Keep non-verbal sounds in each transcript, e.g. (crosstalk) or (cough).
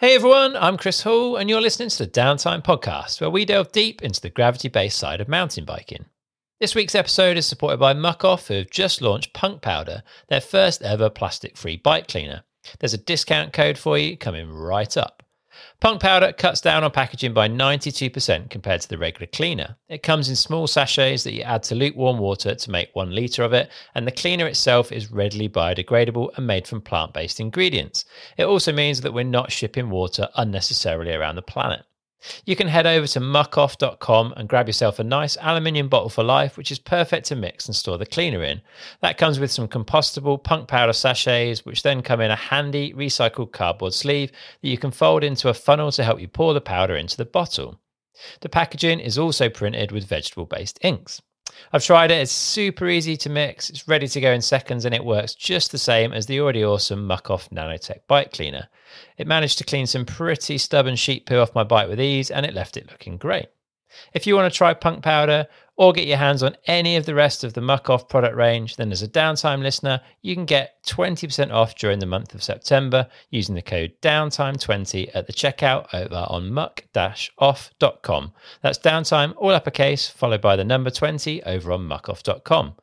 Hey everyone, I'm Chris Hall, and you're listening to the Downtime Podcast, where we delve deep into the gravity based side of mountain biking. This week's episode is supported by Muc-Off, who have just launched Punk Powder, their first ever plastic free bike cleaner. There's a discount code for you coming right up. Punk Powder cuts down on packaging by 92% compared to the regular cleaner. It comes in small sachets that you add to lukewarm water to make one litre of it, and the cleaner itself is readily biodegradable and made from plant based ingredients. It also means that we're not shipping water unnecessarily around the planet. You can head over to muc-off.com and grab yourself a nice aluminium bottle for life, which is perfect to mix and store the cleaner in. That comes with some compostable punk powder sachets, which then come in a handy recycled cardboard sleeve that you can fold into a funnel to help you pour the powder into the bottle. The packaging is also printed with vegetable based inks. I've tried it. It's super easy to mix. It's ready to go in seconds and it works just the same as the already awesome Muc-Off Nanotech bike cleaner. It managed to clean some pretty stubborn sheet poo off my bike with ease and it left it looking great. If you want to try punk powder or get your hands on any of the rest of the Muc-Off product range, then as a downtime listener, you can get 20% off during the month of September using the code downtime20 at the checkout over on muc-off.com. That's downtime, all uppercase, followed by the number 20 over on muc-off.com.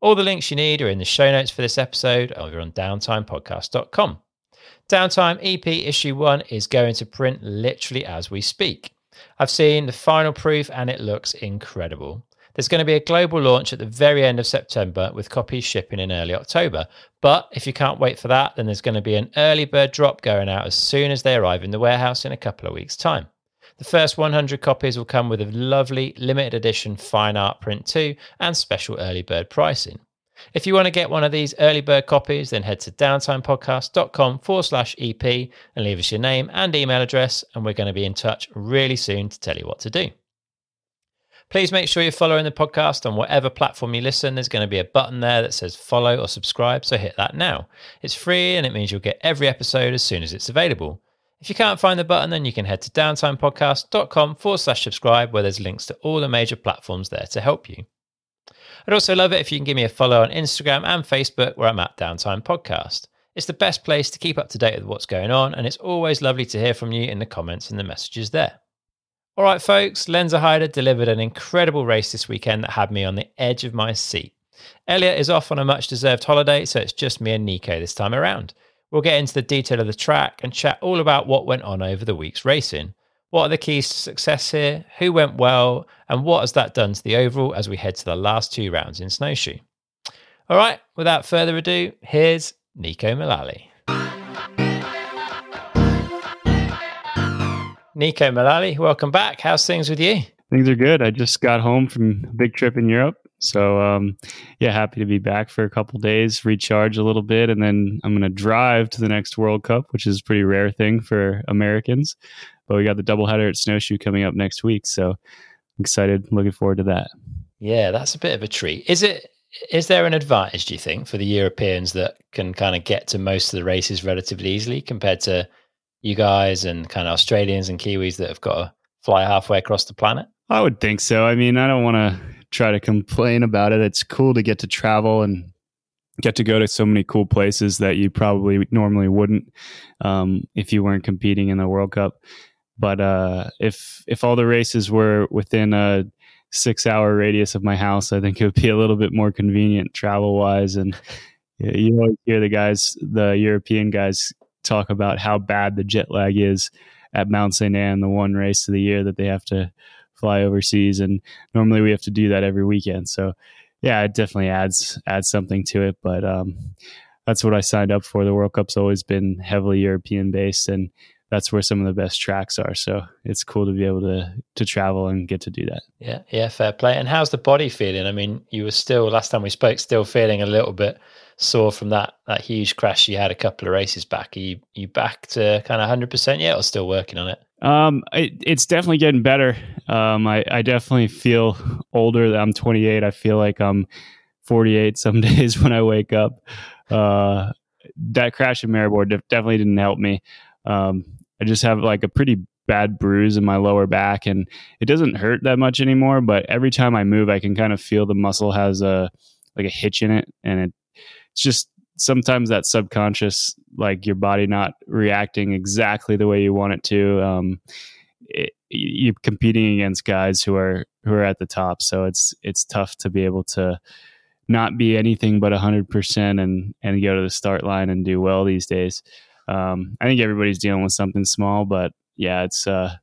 All the links you need are in the show notes for this episode over on downtimepodcast.com. Downtime EP issue 1 is going to print literally as we speak. I've seen the final proof and it looks incredible. There's going to be a global launch at the very end of September with copies shipping in early October. But if you can't wait for that, then there's going to be an early bird drop going out as soon as they arrive in the warehouse in a couple of weeks' time. The first 100 copies will come with a lovely limited edition fine art print too and special early bird pricing. If you want to get one of these early bird copies, then head to downtimepodcast.com forward slash EP and leave us your name and email address, and we're going to be in touch really soon to tell you what to do. Please make sure you're following the podcast on whatever platform you listen. There's going to be a button there that says follow or subscribe, so hit that now. It's free and it means you'll get every episode as soon as it's available. If you can't find the button, then you can head to downtimepodcast.com forward slash subscribe, where there's links to all the major platforms there to help you. I'd also love it if you can give me a follow on Instagram and Facebook, where I'm at Downtime Podcast. It's the best place to keep up to date with what's going on, and it's always lovely to hear from you in the comments and the messages there. All right, folks, Lenza Lenzerheide delivered an incredible race this weekend that had me on the edge of my seat. Elliot is off on a much deserved holiday, so it's just me and Nico this time around. We'll get into the detail of the track and chat all about what went on over the week's racing. What are the keys to success here? Who went well? And what has that done to the overall as we head to the last two rounds in snowshoe? All right, without further ado, here's Nico Mullally. Nico Mullally, welcome back. How's things with you? Things are good. I just got home from a big trip in Europe. So, um, yeah, happy to be back for a couple days, recharge a little bit, and then I'm going to drive to the next World Cup, which is a pretty rare thing for Americans. But we got the doubleheader at Snowshoe coming up next week. So, excited, looking forward to that. Yeah, that's a bit of a treat. Is it? Is there an advantage, do you think, for the Europeans that can kind of get to most of the races relatively easily compared to you guys and kind of Australians and Kiwis that have got to fly halfway across the planet? I would think so. I mean, I don't want to try to complain about it. It's cool to get to travel and get to go to so many cool places that you probably normally wouldn't um, if you weren't competing in the World Cup. But uh, if if all the races were within a six hour radius of my house, I think it would be a little bit more convenient travel wise. And you always hear the guys, the European guys, talk about how bad the jet lag is at Mount St. Anne, the one race of the year that they have to fly overseas. And normally we have to do that every weekend. So yeah, it definitely adds adds something to it. But um, that's what I signed up for. The World Cup's always been heavily European based, and that's where some of the best tracks are. So it's cool to be able to to travel and get to do that. Yeah, yeah, fair play. And how's the body feeling? I mean, you were still last time we spoke, still feeling a little bit sore from that that huge crash you had a couple of races back. Are you you back to kind of hundred percent yet, or still working on it? Um, it, it's definitely getting better. Um, I, I definitely feel older. I'm 28. I feel like I'm 48 some (laughs) days when I wake up. Uh, that crash in Maribor definitely didn't help me. Um, I just have like a pretty bad bruise in my lower back and it doesn't hurt that much anymore, but every time I move, I can kind of feel the muscle has a, like a hitch in it. And it, it's just sometimes that subconscious, like your body not reacting exactly the way you want it to. Um, it, you're competing against guys who are who are at the top, so it's it's tough to be able to not be anything but hundred percent and and go to the start line and do well these days. Um, I think everybody's dealing with something small, but yeah, it's uh,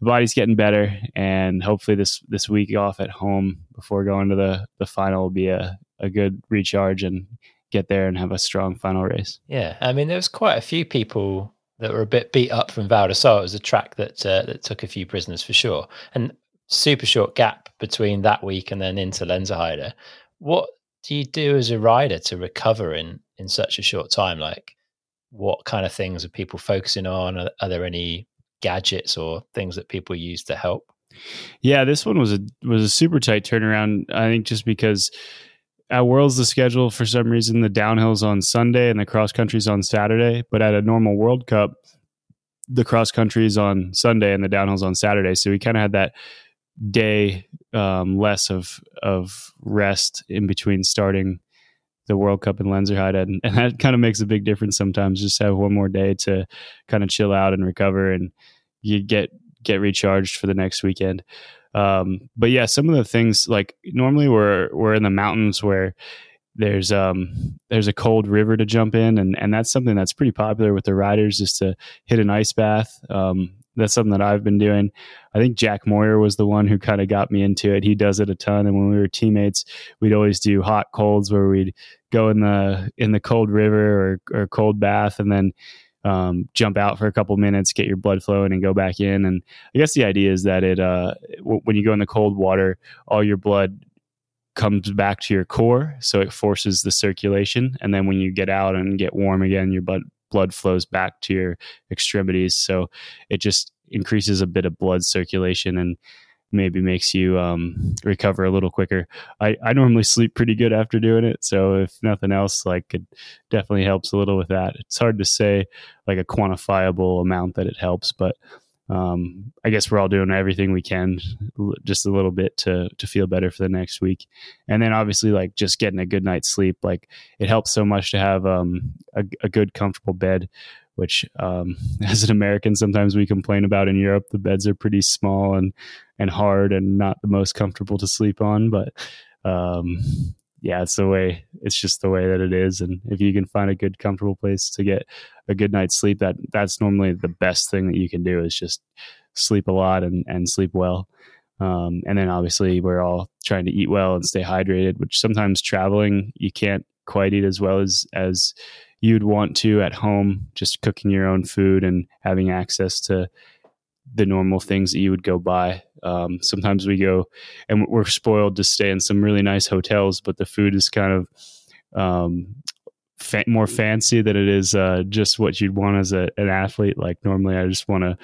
the body's getting better, and hopefully this this week off at home before going to the the final will be a a good recharge and get there and have a strong final race. Yeah, I mean, there was quite a few people that were a bit beat up from Val di Sole. It was a track that uh, that took a few prisoners for sure, and super short gap between that week and then into Lenzerheide. What do you do as a rider to recover in in such a short time? Like, what kind of things are people focusing on? Are, are there any gadgets or things that people use to help? Yeah, this one was a was a super tight turnaround. I think just because at Worlds the schedule for some reason the downhill's on Sunday and the cross country's on Saturday, but at a normal World Cup the cross country's on Sunday and the downhill's on Saturday. So we kind of had that day um, less of of rest in between starting the World Cup in Lenzerheide, and, and that kind of makes a big difference sometimes. Just have one more day to kind of chill out and recover, and you get get recharged for the next weekend. Um, but yeah, some of the things like normally we're we're in the mountains where there's um there's a cold river to jump in and and that's something that's pretty popular with the riders is to hit an ice bath um that's something that I've been doing. I think Jack Moir was the one who kind of got me into it. He does it a ton, and when we were teammates, we'd always do hot colds where we'd go in the in the cold river or or cold bath, and then um, jump out for a couple minutes, get your blood flowing, and go back in. And I guess the idea is that it uh, w- when you go in the cold water, all your blood comes back to your core, so it forces the circulation. And then when you get out and get warm again, your blood blood flows back to your extremities. So it just increases a bit of blood circulation and maybe makes you um, recover a little quicker. I, I normally sleep pretty good after doing it. So if nothing else, like it definitely helps a little with that. It's hard to say like a quantifiable amount that it helps, but um, I guess we're all doing everything we can, just a little bit to to feel better for the next week. And then obviously, like just getting a good night's sleep, like it helps so much to have um, a, a good, comfortable bed. Which, um, (laughs) as an American, sometimes we complain about in Europe. The beds are pretty small and and hard, and not the most comfortable to sleep on. But um, yeah, it's the way. It's just the way that it is. And if you can find a good, comfortable place to get a good night's sleep, that that's normally the best thing that you can do is just sleep a lot and and sleep well. Um, and then obviously we're all trying to eat well and stay hydrated, which sometimes traveling you can't quite eat as well as as you'd want to at home. Just cooking your own food and having access to the normal things that you would go buy. Um, sometimes we go and we're spoiled to stay in some really nice hotels, but the food is kind of um, fa- more fancy than it is uh, just what you'd want as a, an athlete. Like normally, I just want a,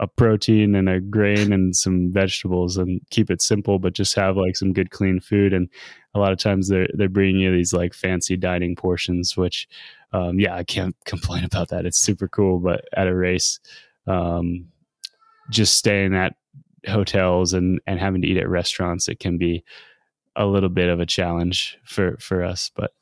a protein and a grain and some vegetables and keep it simple, but just have like some good clean food. And a lot of times they're they're bringing you these like fancy dining portions, which um, yeah, I can't (laughs) complain about that. It's super cool, but at a race. Um, just staying at hotels and and having to eat at restaurants it can be a little bit of a challenge for for us. But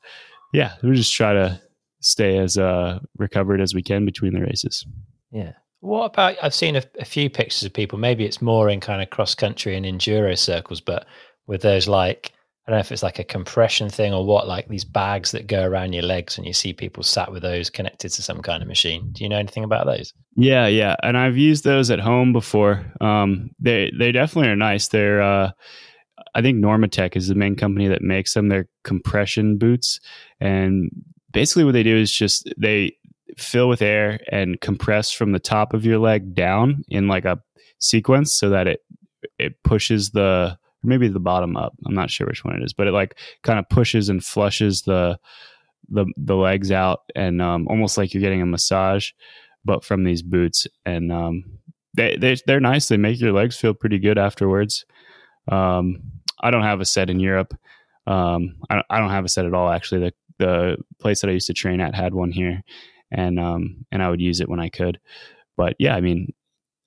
yeah we just try to stay as uh recovered as we can between the races. Yeah. What about i've seen a, a few pictures of people maybe it's more in kind of cross country and enduro circles but with those like don't know if it's like a compression thing or what, like these bags that go around your legs, and you see people sat with those connected to some kind of machine. Do you know anything about those? Yeah, yeah, and I've used those at home before. Um, they they definitely are nice. They're uh, I think NormaTec is the main company that makes them. They're compression boots, and basically what they do is just they fill with air and compress from the top of your leg down in like a sequence so that it it pushes the maybe the bottom up. I'm not sure which one it is, but it like kind of pushes and flushes the the the legs out, and um, almost like you're getting a massage, but from these boots. And um, they they they're nice. They make your legs feel pretty good afterwards. Um, I don't have a set in Europe. Um, I, I don't have a set at all. Actually, the the place that I used to train at had one here, and um, and I would use it when I could. But yeah, I mean,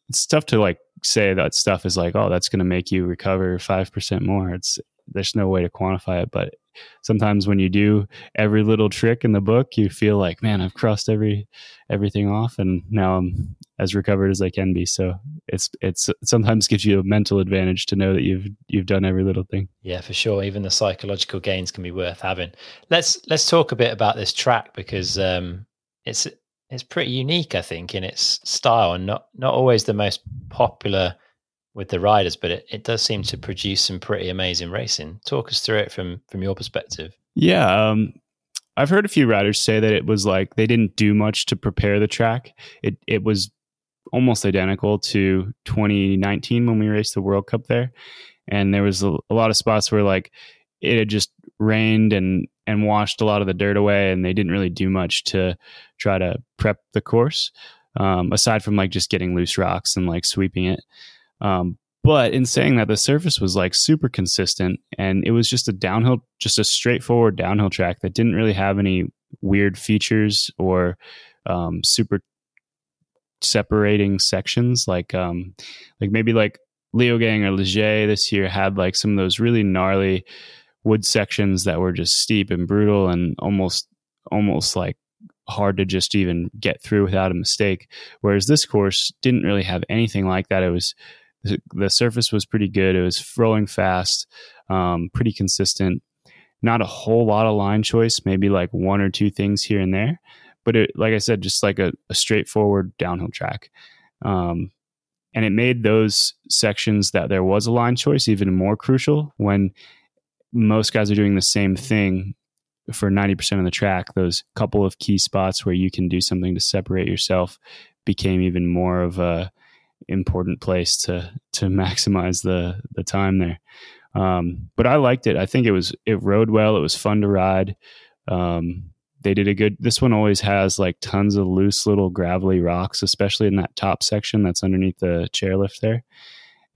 it's tough to like say that stuff is like, oh, that's going to make you recover five percent more. It's there's no way to quantify it. But sometimes when you do every little trick in the book, you feel like, man, I've crossed every everything off, and now I'm as recovered as I can be. So it's it's it sometimes gives you a mental advantage to know that you've you've done every little thing. Yeah, for sure. Even the psychological gains can be worth having. Let's let's talk a bit about this track because um, it's it's pretty unique, I think, in its style, and not not always the most popular with the riders, but it, it does seem to produce some pretty amazing racing. Talk us through it from from your perspective. Yeah, um, I've heard a few riders say that it was like they didn't do much to prepare the track. It it was almost identical to 2019 when we raced the World Cup there, and there was a, a lot of spots where like it had just rained and and washed a lot of the dirt away, and they didn't really do much to try to prep the course. Um, aside from like just getting loose rocks and like sweeping it. Um, but in saying that, the surface was like super consistent and it was just a downhill, just a straightforward downhill track that didn't really have any weird features or um, super separating sections like um like maybe like Leogang or Les Gets this year had like some of those really gnarly wood sections that were just steep and brutal and almost almost like hard to just even get through without a mistake whereas this course didn't really have anything like that it was the surface was pretty good. It was rolling fast, um, pretty consistent. Not a whole lot of line choice, maybe like one or two things here and there. But it, like I said, just like a, a straightforward downhill track. Um, and it made those sections that there was a line choice even more crucial when most guys are doing the same thing for 90% of the track. Those couple of key spots where you can do something to separate yourself became even more of a important place to to (laughs) maximize the the time there. Um, but I liked it. I think it was it rode well. It was fun to ride. Um, they did a good. This one always has like tons of loose little gravelly rocks, especially in that top section that's underneath the chairlift there.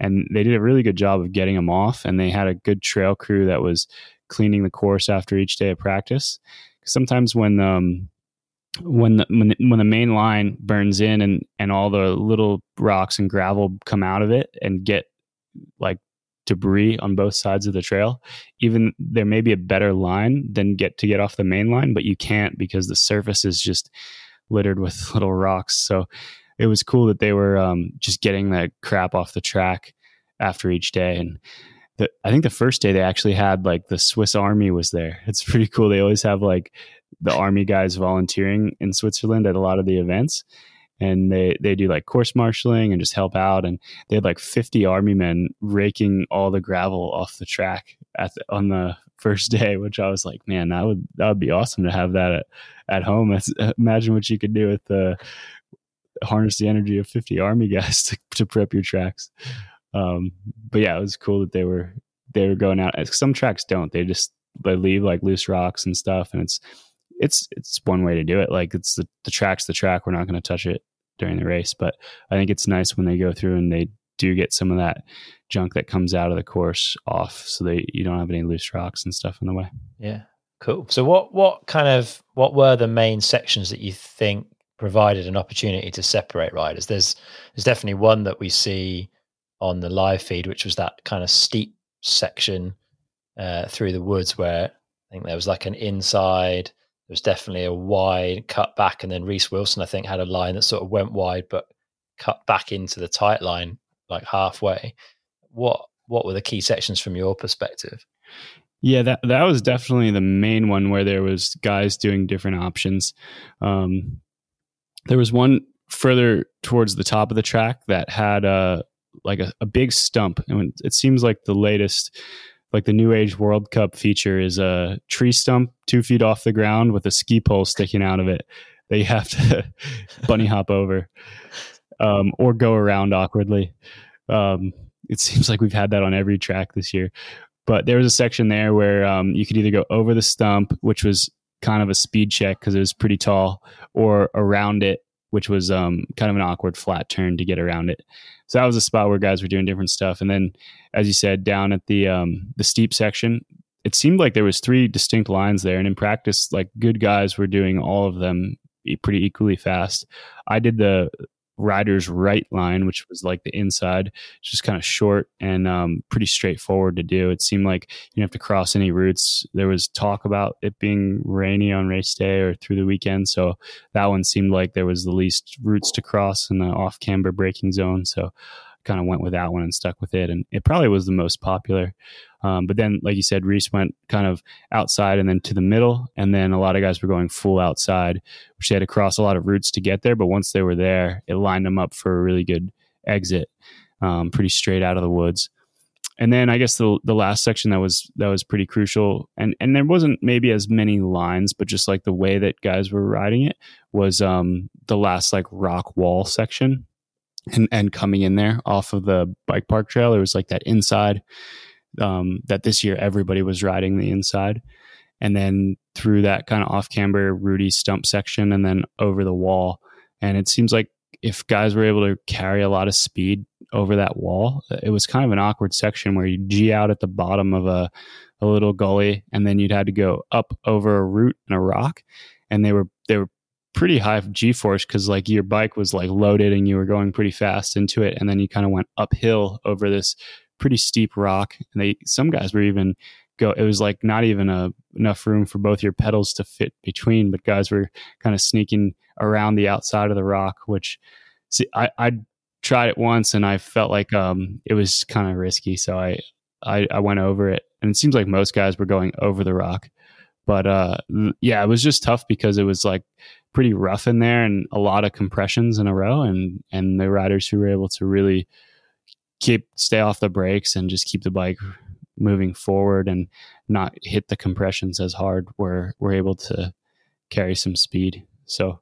And they did a really good job of getting them off. And they had a good trail crew that was cleaning the course after each day of practice. Sometimes when um, when the when the, when the main line burns in and and all the little rocks and gravel come out of it and get like debris on both sides of the trail even there may be a better line than get to get off the main line but you can't because the surface is just littered with (laughs) little rocks so it was cool that they were um, just getting that crap off the track after each day and the, I think the first day they actually had like the Swiss Army was there. (laughs) It's pretty cool. They always have like the army guys volunteering in Switzerland at a lot of the events. And they, they do like course marshaling and just help out. And they had like 50 army men raking all the gravel off the track at the, on the (laughs) first day, which I was like, man, that would, that would be awesome to have that at, at home. (laughs) Imagine what you could do with the, harness the energy of 50 army guys (laughs) to, to prep your tracks. Um, but yeah, it was cool that they were, they were going out. Some tracks don't, they just, they leave like loose rocks and stuff. And it's, it's it's one way to do it. Like it's the, the track's the track. We're not going to touch it during the race. But I think it's nice when they go through and they do get some of that junk that comes out of the course off, so they you don't have any loose rocks and stuff in the way. Yeah, cool. So what what kind of what were the main sections that you think provided an opportunity to separate riders? There's there's definitely one that we see on the live feed, which was that kind of steep section uh, through the woods where I think there was like an inside there was definitely a wide cut back, and then Reece Wilson, I think, had a line that sort of went wide but cut back into the tight line like halfway. What what were the key sections from your perspective? Yeah, that that was definitely the main one where there was guys doing different options. Um, there was one further towards the top of the track that had a like a, a big stump, and it seems like the latest like the New Age World Cup feature is a tree stump two feet off the ground with a ski pole sticking out of it that you have to (laughs) bunny hop over um, or go around awkwardly. Um, it seems like we've had that on every track this year. But there was a section there where um, you could either go over the stump, which was kind of a speed check because it was pretty tall, or around it, which was um, kind of an awkward flat turn to get around it. So that was a spot where guys were doing different stuff. And then, as you said, down at the um, the steep section, it seemed like there was three distinct lines there. And in practice, like good guys were doing all of them pretty equally fast. I did the rider's right line, which was like the inside, just kind of short and um, pretty straightforward to do. It seemed like you didn't have to cross any roots. There was talk about it being rainy on race day or through the weekend, so that one seemed like there was the least roots to cross in the off camber braking zone. So kind of went with that one and stuck with it. And it probably was the most popular. Um, but then, like you said, Reece went kind of outside and then to the middle. And then a lot of guys were going full outside, which they had to cross a lot of roots to get there. But once they were there, it lined them up for a really good exit, um, pretty straight out of the woods. And then I guess the the last section that was that was pretty crucial, and and there wasn't maybe as many lines, but just like the way that guys were riding it was um, the last like rock wall section and and coming in there off of the bike park trail. It was like that inside um, that this year everybody was riding the inside, and then through that kind of off camber Rudy stump section, and then over the wall. And it seems like if guys were able to carry a lot of speed over that wall, it was kind of an awkward section where you g out at the bottom of a a little gully, and then you'd had to go up over a root and a rock, and they were they were pretty high G force because like your bike was like loaded and you were going pretty fast into it, and then you kind of went uphill over this pretty steep rock. And they some guys were even go. It was like not even a, enough room for both your pedals to fit between, but guys were kind of sneaking around the outside of the rock. Which see, I I tried it once and I felt like um it was kind of risky, so I, I I went over it, and it seems like most guys were going over the rock. But uh, yeah, it was just tough because it was like pretty rough in there and a lot of compressions in a row and and the riders who were able to really keep stay off the brakes and just keep the bike moving forward and not hit the compressions as hard were were able to carry some speed. So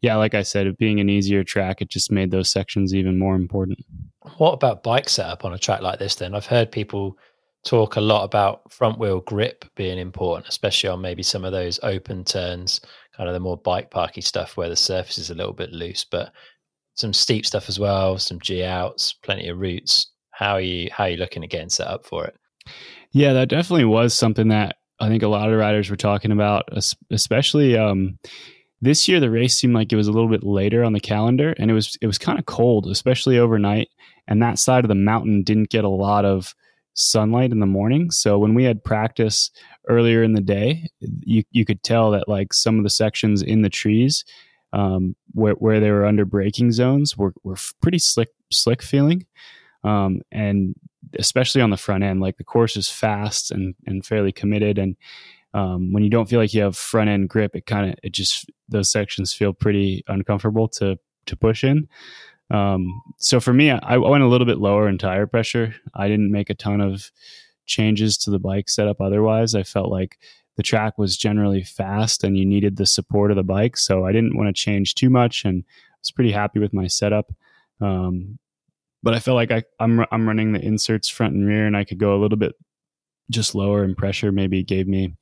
yeah like i said being an easier track it just made those sections even more important. What about bike setup on a track like this then? I've heard people talk a lot about front wheel grip being important especially on maybe some of those open turns kind of the more bike parky stuff where the surface is a little bit loose, but some steep stuff as well, some G outs, plenty of roots. How are you how are you looking at getting set up for it? Yeah, that definitely was something that I think a lot of riders were talking about, especially um, this year. The race seemed like it was a little bit later on the calendar, and it was it was kind of cold, especially overnight. And that side of the mountain didn't get a lot of sunlight in the morning. So when we had practice earlier in the day, you you could tell that like some of the sections in the trees um, where where they were under braking zones were were pretty slick slick feeling, um, and especially on the front end, like the course is fast and and fairly committed and. Um, when you don't feel like you have front end grip, it kind of it just those sections feel pretty uncomfortable to to push in. Um, so for me, I, I, went a little bit lower in tire pressure. I didn't make a ton of changes to the bike setup otherwise. I felt like the track was generally fast and you needed the support of the bike. So I didn't want to change too much and I was pretty happy with my setup. Um, but I felt like I, I'm, I'm running the inserts front and rear and I could go a little bit just lower in pressure. Maybe gave me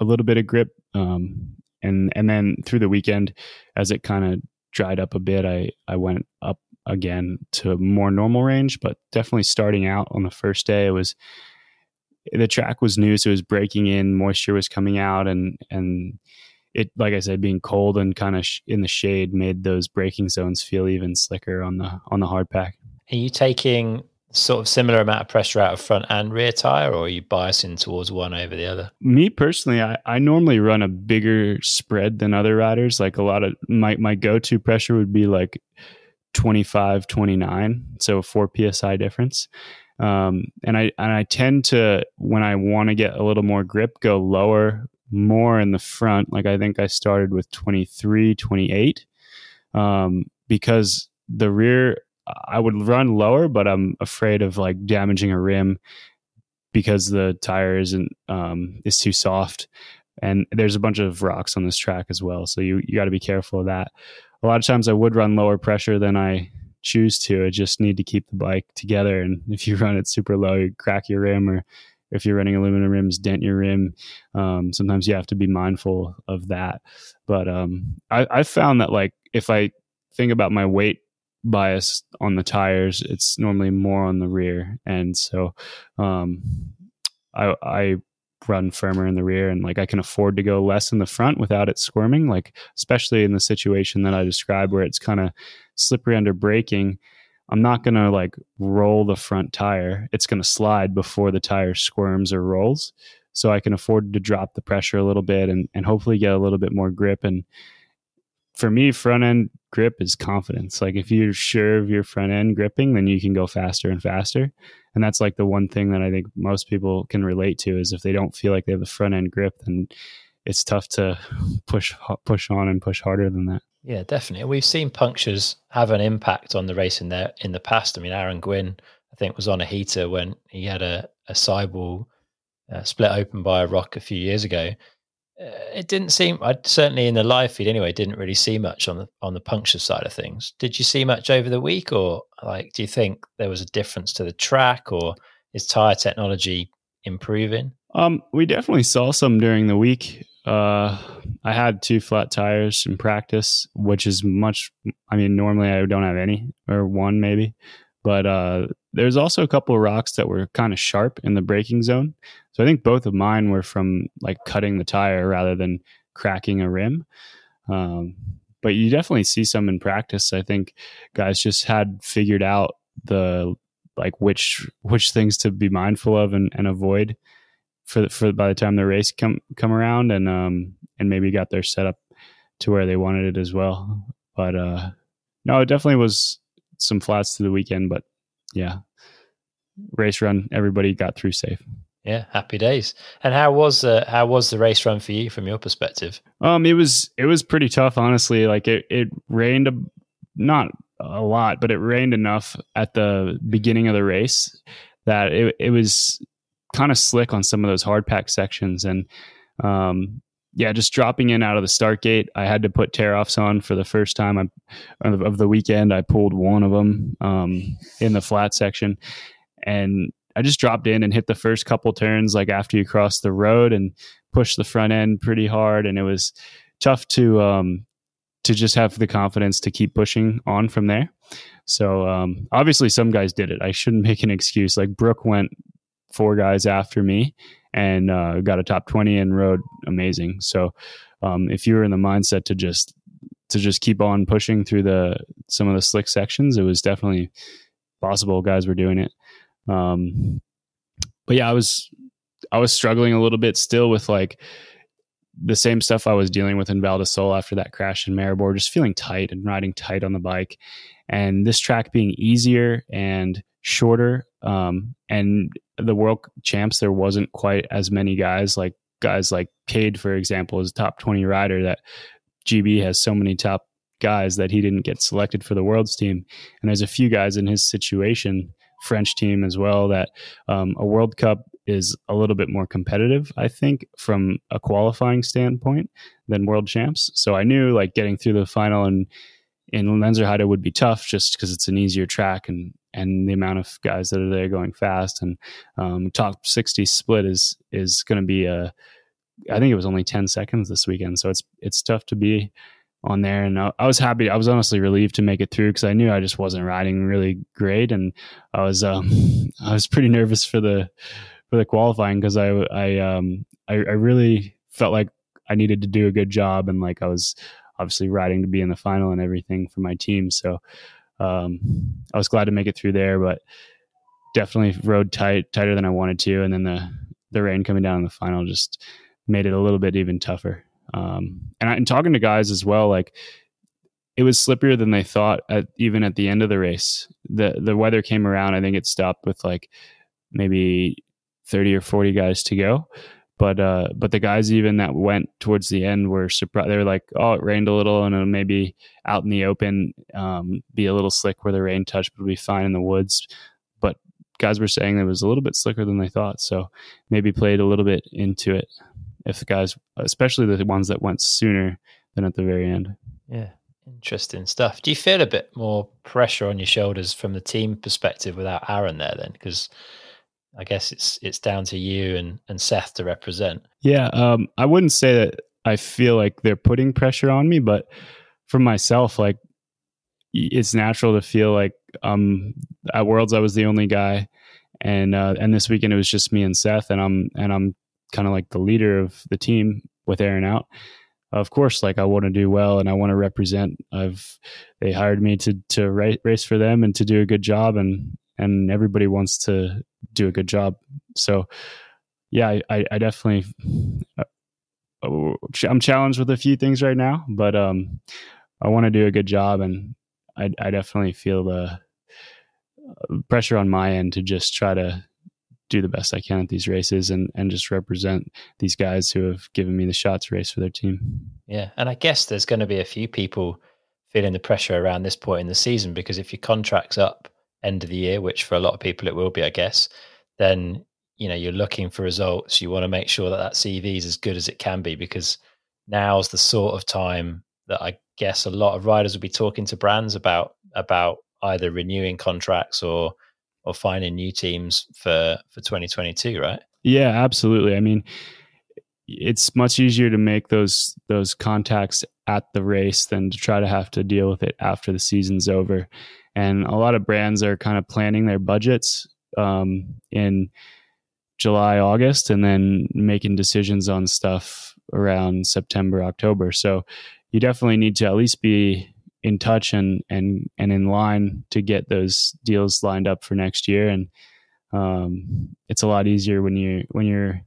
a little bit of grip. Um, and, and then through the weekend, as it kind of dried up a bit, I, I went up again to more normal range, but definitely starting out on the first day, it was the track was new, so it was breaking in, moisture was coming out, and and it, like I said, being cold and kind of sh- in the shade made those braking zones feel even slicker on the on the hard pack. Are you taking sort of similar amount of pressure out of front and rear tire, or are you biasing towards one over the other? Me personally, I, I normally run a bigger spread than other riders. Like a lot of my my go to pressure would be like 25, 29. So four PSI difference. Um, and I, and I tend to, when I want to get a little more grip, go lower more in the front. Like I think I started with 23, 28. Um, because the rear, I would run lower, but I'm afraid of like damaging a rim because the tire isn't, um, is too soft and there's a bunch of rocks on this track as well. So you, you got to be careful of that a lot of times I would run lower pressure than I choose to. I just need to keep the bike together. And (laughs) if you run it super low, you crack your rim, or if you're running aluminum rims, dent your rim. Um, sometimes you have to be mindful of that. But um, I, I found that like if I think about my weight bias on the tires, it's normally more on the rear, and so um, I, I run firmer in the rear and like I can afford to go less in the front without it squirming like especially in the situation that I described where it's kind of slippery under braking I'm not going to like roll the front tire. It's going to slide before the tire squirms or rolls. So I can afford to drop the pressure a little bit and and hopefully get a little bit more grip. And for me front end grip is confidence. Like if you're sure of your front end gripping then you can go faster and faster and that's like the one thing that I think most people can relate to is if they don't feel like they have the front end grip, then it's tough to push push on and push harder than that. Yeah, definitely. We've seen punctures have an impact on the race in there in the past. I mean, Aaron Gwin, I think, was on a heater when he had a a sidewall uh, split open by a rock a few years ago, it didn't seem. I certainly in the live feed anyway didn't really see much on the on the puncture side of things. Did you see much over the week, or like do you think there was a difference to the track, or is tire technology improving? Um, we definitely saw some during the week. Uh, I had two flat tires in practice, which is much. I mean, normally I don't have any or one maybe, but uh, there's also a couple of rocks that were kind of sharp in the braking zone. So I think both of mine were from like cutting the tire rather than cracking a rim. Um, but you definitely see some in practice. I think guys just had figured out the like which which things to be mindful of and, and avoid for for by the time the race come come around and um and maybe got their setup to where they wanted it as well. But uh no, it definitely was some flats to the weekend, but yeah, race run, everybody got through safe. Yeah, happy days. And how was uh, how was the race run for you from your perspective? Um, it was it was pretty tough, honestly. Like it it rained a, not a lot, but it rained enough at the beginning of the race that it it was kind of slick on some of those hard pack sections, and um, yeah, just dropping in out of the start gate, I had to put tear offs on for the first time I, of the weekend. I pulled one of them um, in the flat section, and I just dropped in and hit the first couple turns like after you cross the road and pushed the front end pretty hard, and it was tough to um, to just have the confidence to keep pushing on from there. So um, obviously, some guys did it. I shouldn't (laughs) make an excuse. Like Brooke went four guys after me and uh, got a top 20 and rode amazing. So um, if you were in the mindset to just to just keep on pushing through the some of the slick sections, it was definitely possible. Guys were doing it. Um, but yeah, I was I was struggling a little bit still with like the same stuff I was dealing with in Val di Sole after that crash in Maribor, just feeling tight and riding tight on the bike. And this track being easier and shorter, um, and the world champs, there wasn't quite as many guys like guys like Kade, for example, is a top 20 rider that GB has so many top guys that he didn't get selected for the world's team. And there's a few guys in his situation, French team as well, that um, a World Cup is a little bit more competitive, I think, from a qualifying standpoint than world champs. So I knew like getting through the final and in Lenzerheide would be tough just because it's an easier track and and the amount of guys that are there going fast. And um, top 60 split is is going to be a I think it was only 10 seconds this weekend. So it's it's tough to be on there. And I, I was happy I was honestly relieved to make it through because I knew I just wasn't riding really great. And I was um (laughs) I was pretty nervous for the for the qualifying because I I um I, I really felt like I needed to do a good job. And like I was obviously riding to be in the final and everything for my team. So um, I was glad to make it through there, but definitely rode tight, tighter than I wanted to. And then the, the rain coming down in the final just made it a little bit even tougher. Um, and, I, and talking to guys as well, like it was slipperier than they thought at, even at the end of the race. The, the weather came around. I think it stopped with like maybe 30 or 40 guys to go. But uh, but the guys even that went towards the end were surprised. They were like, "Oh, it rained a little, and it'll maybe out in the open um, be a little slick where the rain touched, but it'll be fine in the woods." But guys were saying it was a little bit slicker than they thought, so maybe played a little bit into it. If the guys, especially the ones that went sooner than at the very end. Yeah, interesting stuff. Do you feel a bit more pressure on your shoulders from the team perspective without Aaron there then? Because I guess it's it's down to you and, and Seth to represent. Yeah, um, I wouldn't say that I feel like they're putting pressure on me, but for myself, like it's natural to feel like um at Worlds I was the only guy, and uh, and this weekend it was just me and Seth, and I'm and I'm kind of like the leader of the team with Aaron out. Of course, like I want to do well and I want to represent. I've they hired me to to race for them and to do a good job, and and everybody wants to do a good job. So, yeah, I, I definitely uh, I'm challenged with a few things right now, but um, I want to do a good job, and I, I definitely feel the uh, pressure on my end to just try to do the best I can at these races and and just represent these guys who have given me the shot to race for their team. Yeah, and I guess there's going to be a few people feeling the pressure around this point in the season because if your contract's up end of the year, which for a lot of people it will be, I guess, then you know you're looking for results. You want to make sure that that CV is as good as it can be because now's the sort of time that I guess a lot of riders will be talking to brands about about either renewing contracts or or finding new teams for for 2022 right? Yeah absolutely. I mean it's much easier to make those those contacts at the race than to try to have to deal with it after the season's over and a lot of brands are kind of planning their budgets um, in july august and then making decisions on stuff around september october. So you definitely need to at least be in touch and and and in line to get those deals lined up for next year. And um, it's a lot easier when you when you're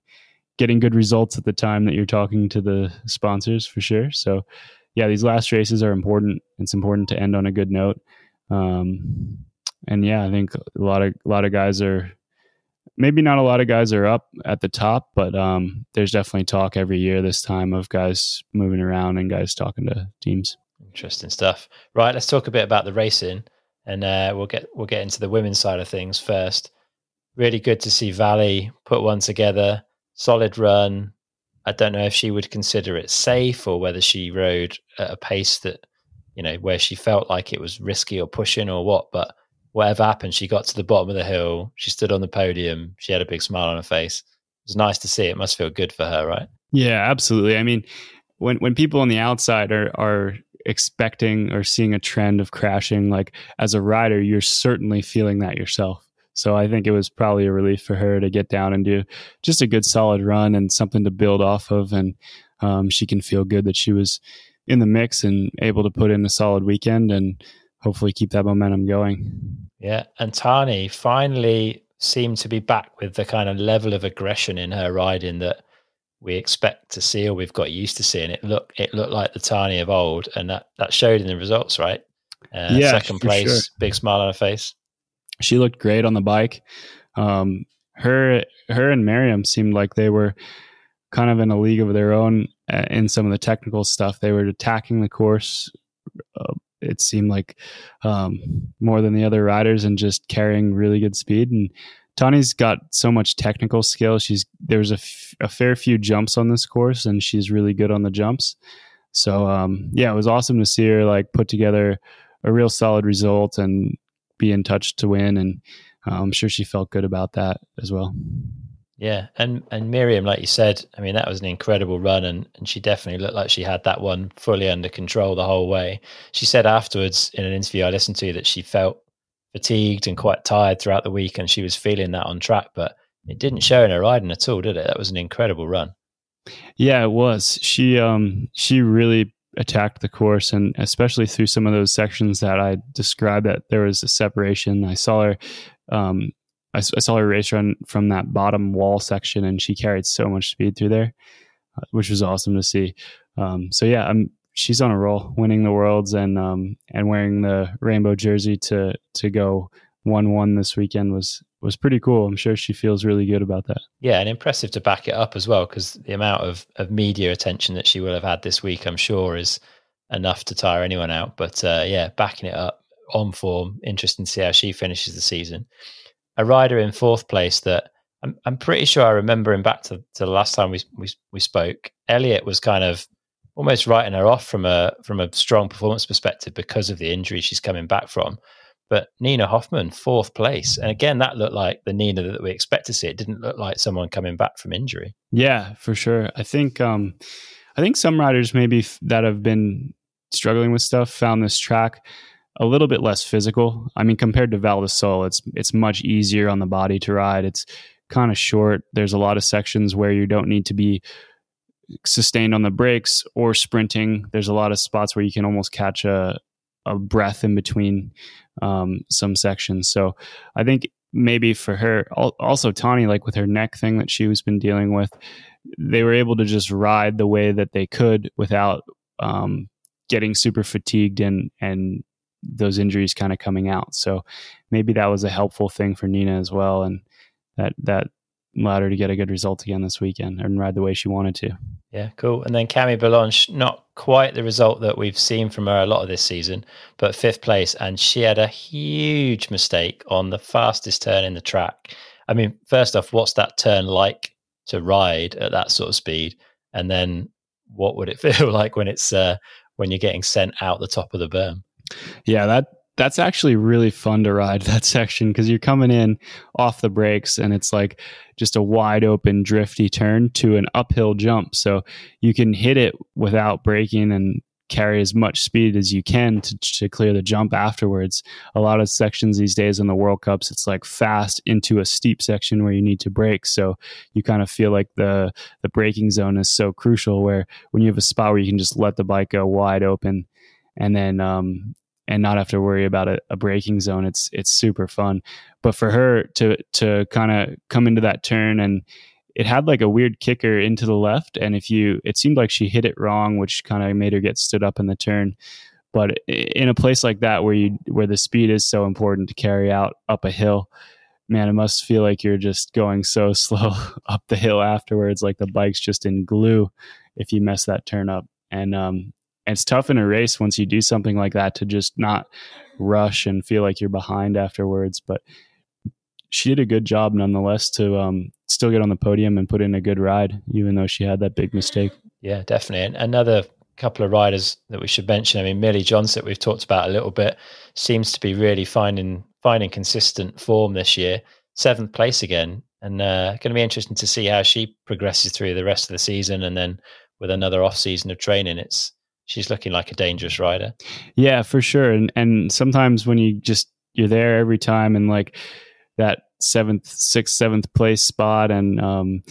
getting good results at the time that you're talking to the sponsors for sure. So yeah these last races are important. It's important to end on a good note um, and yeah i think a lot of a lot of guys are maybe not a lot of guys are up at the top but um, there's definitely talk every year this time of guys moving around and guys talking to teams Interesting stuff. Right, let's talk a bit about the racing, and uh, we'll get we'll get into the women's side of things first. Really good to see Vali put one together. Solid run. I don't know if she would consider it safe or whether she rode at a pace that, you know, where she felt like it was risky or pushing or what. But whatever happened, she got to the bottom of the hill. She stood on the podium. She had a big smile on her face. It was nice to see. It must feel good for her, right? Yeah, absolutely. I mean, when when people on the outside are are expecting or seeing a trend of crashing like as a rider you're certainly feeling that yourself so i think it was probably a relief for her to get down and do just a good solid run and something to build off of and um, she can feel good that she was in the mix and able to put in a solid weekend and hopefully keep that momentum going yeah and Tahnée finally seemed to be back with the kind of level of aggression in her riding that we expect to see or we've got used to seeing. It look it looked like the Tahnée of old, and that that showed in the results, right? Uh, yeah, second place, sure. big smile on her face. She looked great on the bike. Um, her her and Myriam seemed like they were kind of in a league of their own in some of the technical stuff. They were attacking the course. Uh, it seemed like um, more than the other riders and just carrying really good speed and Tahnée's got so much technical skill. She's there's a, f- a fair few jumps on this course, and she's really good on the jumps. So um, yeah, it was awesome to see her like put together a real solid result and be in touch to win. And uh, I'm sure she felt good about that as well. Yeah, and and Myriam, like you said, I mean that was an incredible run, and and she definitely looked like she had that one fully under control the whole way. She said afterwards in an interview I listened to that she felt fatigued and quite tired throughout the week, and she was feeling that on track. But it didn't show in her riding at all, did it? That was an incredible run. Yeah, it was. She um she really attacked the course, and especially through some of those sections that I described, that there was a separation. I saw her. Um, I, I saw her race run from that bottom wall section, and she carried so much speed through there, uh, which was awesome to see. Um, so yeah, I'm she's on a roll, winning the worlds and um, and wearing the rainbow jersey to to go one one this weekend was was pretty cool. I'm sure she feels really good about that. Yeah, and impressive to back it up as well because the amount of of media attention that she will have had this week, I'm sure, is enough to tire anyone out. But uh, yeah, backing it up on form, interesting to see how she finishes the season. A rider in fourth place that I'm, I'm pretty sure I remember him back to, to the last time we, we we spoke. Elliot was kind of almost writing her off from a from a strong performance perspective because of the injury she's coming back from. But Nina Hoffmann, fourth place, and again that looked like the Nina that we expect to see. It didn't look like someone coming back from injury. Yeah, for sure. I think um, I think some riders maybe that have been struggling with stuff found this track a little bit less physical. I mean, compared to Val di Sole, it's it's much easier on the body to ride. It's kind of short. There's a lot of sections where you don't need to be sustained on the brakes or sprinting. There's a lot of spots where you can almost catch a, a breath in between um, some sections. So I think maybe for her, also Tahnée, like with her neck thing that she was been dealing with, they were able to just ride the way that they could without um, getting super fatigued and and those injuries kind of coming out. So maybe that was a helpful thing for Nina as well, and that that allowed her to get a good result again this weekend and ride the way she wanted to. Yeah, cool. And then Cami Balanche, not quite the result that we've seen from her a lot of this season, but fifth place. And she had a huge mistake on the fastest turn in the track. I mean, first off, what's that turn like to ride at that sort of speed? And then what would it (laughs) feel like when it's uh, when you're getting sent out the top of the berm? Yeah, that that's actually really fun to ride (laughs) that section because you're coming in off the brakes and it's like just a wide open drifty turn to an uphill jump. So you can hit it without braking and carry as much speed as you can to, to clear the jump afterwards. A lot of sections these days in the world cups it's like fast into a steep section where you need to brake. So you kind of feel like the the braking zone is so crucial where when you have a spot where you can just let the bike go wide open and then um, and not have to worry about a, a braking zone. It's it's super fun. But for her to to kind of come into that turn and it had like a weird kicker into the left, and if you it seemed like she hit it wrong, which kind of made her get stood up in the turn. But in a place like that where you where the speed is so important to carry out up a hill, man, it must feel like you're just going so (laughs) slow up the hill afterwards, like the bike's just in glue if you mess that turn up. And um, it's tough in a race once you do something like that to just not rush and feel like you're behind afterwards. But she did a good job nonetheless to um, still get on the podium and put in a good ride, even though she had that big mistake. Yeah, definitely. And another couple of riders that we should mention. I mean, Millie Johnson, we've talked about a little bit, seems to be really finding finding consistent form this year. Seventh place again, and uh, going to be interesting to see how she progresses through the rest of the season, and then with another off season of training, it's she's looking like a dangerous rider. Yeah, for sure. And and sometimes when you just you're there every time and like that seventh, sixth, seventh place spot, and um,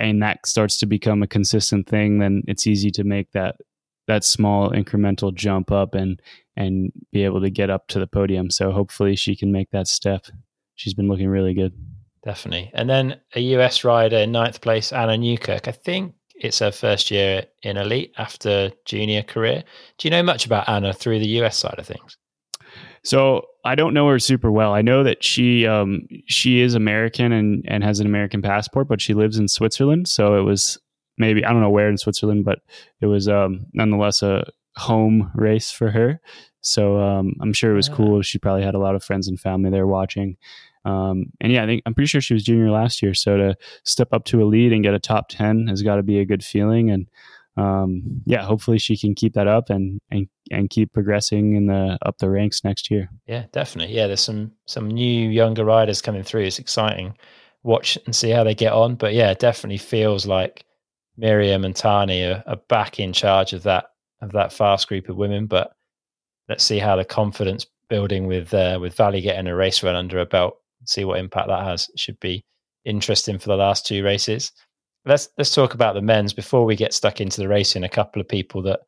and that starts to become a consistent thing, then it's easy to make that that small incremental jump up and and be able to get up to the podium. So hopefully she can make that step. She's been looking really good. Definitely. And then a US rider in ninth place, Anna Newkirk. I think it's her first year in elite after junior career. Do you know much about Anna through the US side of things? So I don't know her super well. I know that she um, she is American and and has an American passport, but she lives in Switzerland. So it was maybe I don't know where in Switzerland, but it was um, nonetheless a home race for her. So um, I'm sure it was yeah. cool. She probably had a lot of friends and family there watching. Um, and yeah, I think I'm pretty sure she was junior last year. So to step up to a lead and get a top 10 has got to be a good feeling. And um, yeah, hopefully she can keep that up and, and, and keep progressing in the up the ranks next year. Yeah, definitely. Yeah. There's some, some new younger riders coming through. It's exciting. Watch and see how they get on. But yeah, it definitely feels like Myriam and Tahnée are, are back in charge of that, of that fast group of women. But let's see how the confidence building with, uh, with Vali getting a race run under her belt see what impact that has. Should be interesting for the last two races. Let's let's talk about the men's before we get stuck into the racing. A couple of people that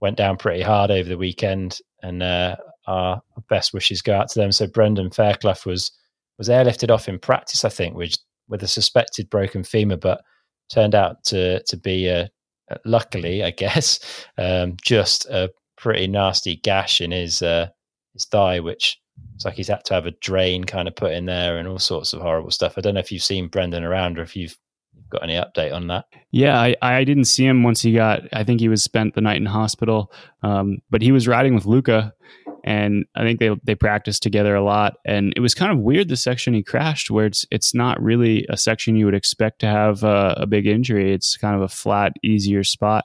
went down pretty hard over the weekend, and uh, our best wishes go out to them. So Brendan Fairclough was was airlifted off in practice, I think, with with a suspected broken femur, but turned out to to be a, a luckily, I guess, (laughs) um, just a pretty nasty gash in his uh, his thigh, which it's like he's had to have a drain kind of put in there and all sorts of horrible stuff. I don't know if you've seen Brendan around or if you've got any update on that. Yeah, I, I didn't see him once he got, I think he was spent the night in hospital. Um, but he was riding with Luca and I think they, they practiced together a lot. And it was kind of weird the section he crashed where it's, it's not really a section you would expect to have a, a big injury. It's kind of a flat, easier spot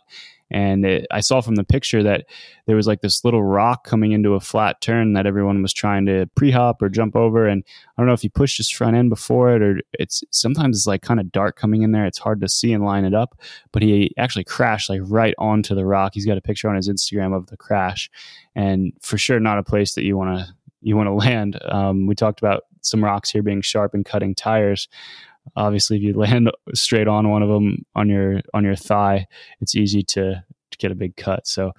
and it, I saw from the picture that there was like this little rock coming into a flat turn that everyone was trying to pre-hop or jump over. And I don't know if he pushed his front end before it or it's sometimes it's like kind of dark coming in there. It's hard to see and line it up. But he actually crashed like right onto the rock. He's got a picture on his Instagram of the crash, and for sure not a place that you want to you want to (laughs) land. Um, we talked about some rocks here being sharp and cutting tires. Obviously, if you (laughs) land straight on one of them on your on your thigh, it's easy to, to get a big cut. So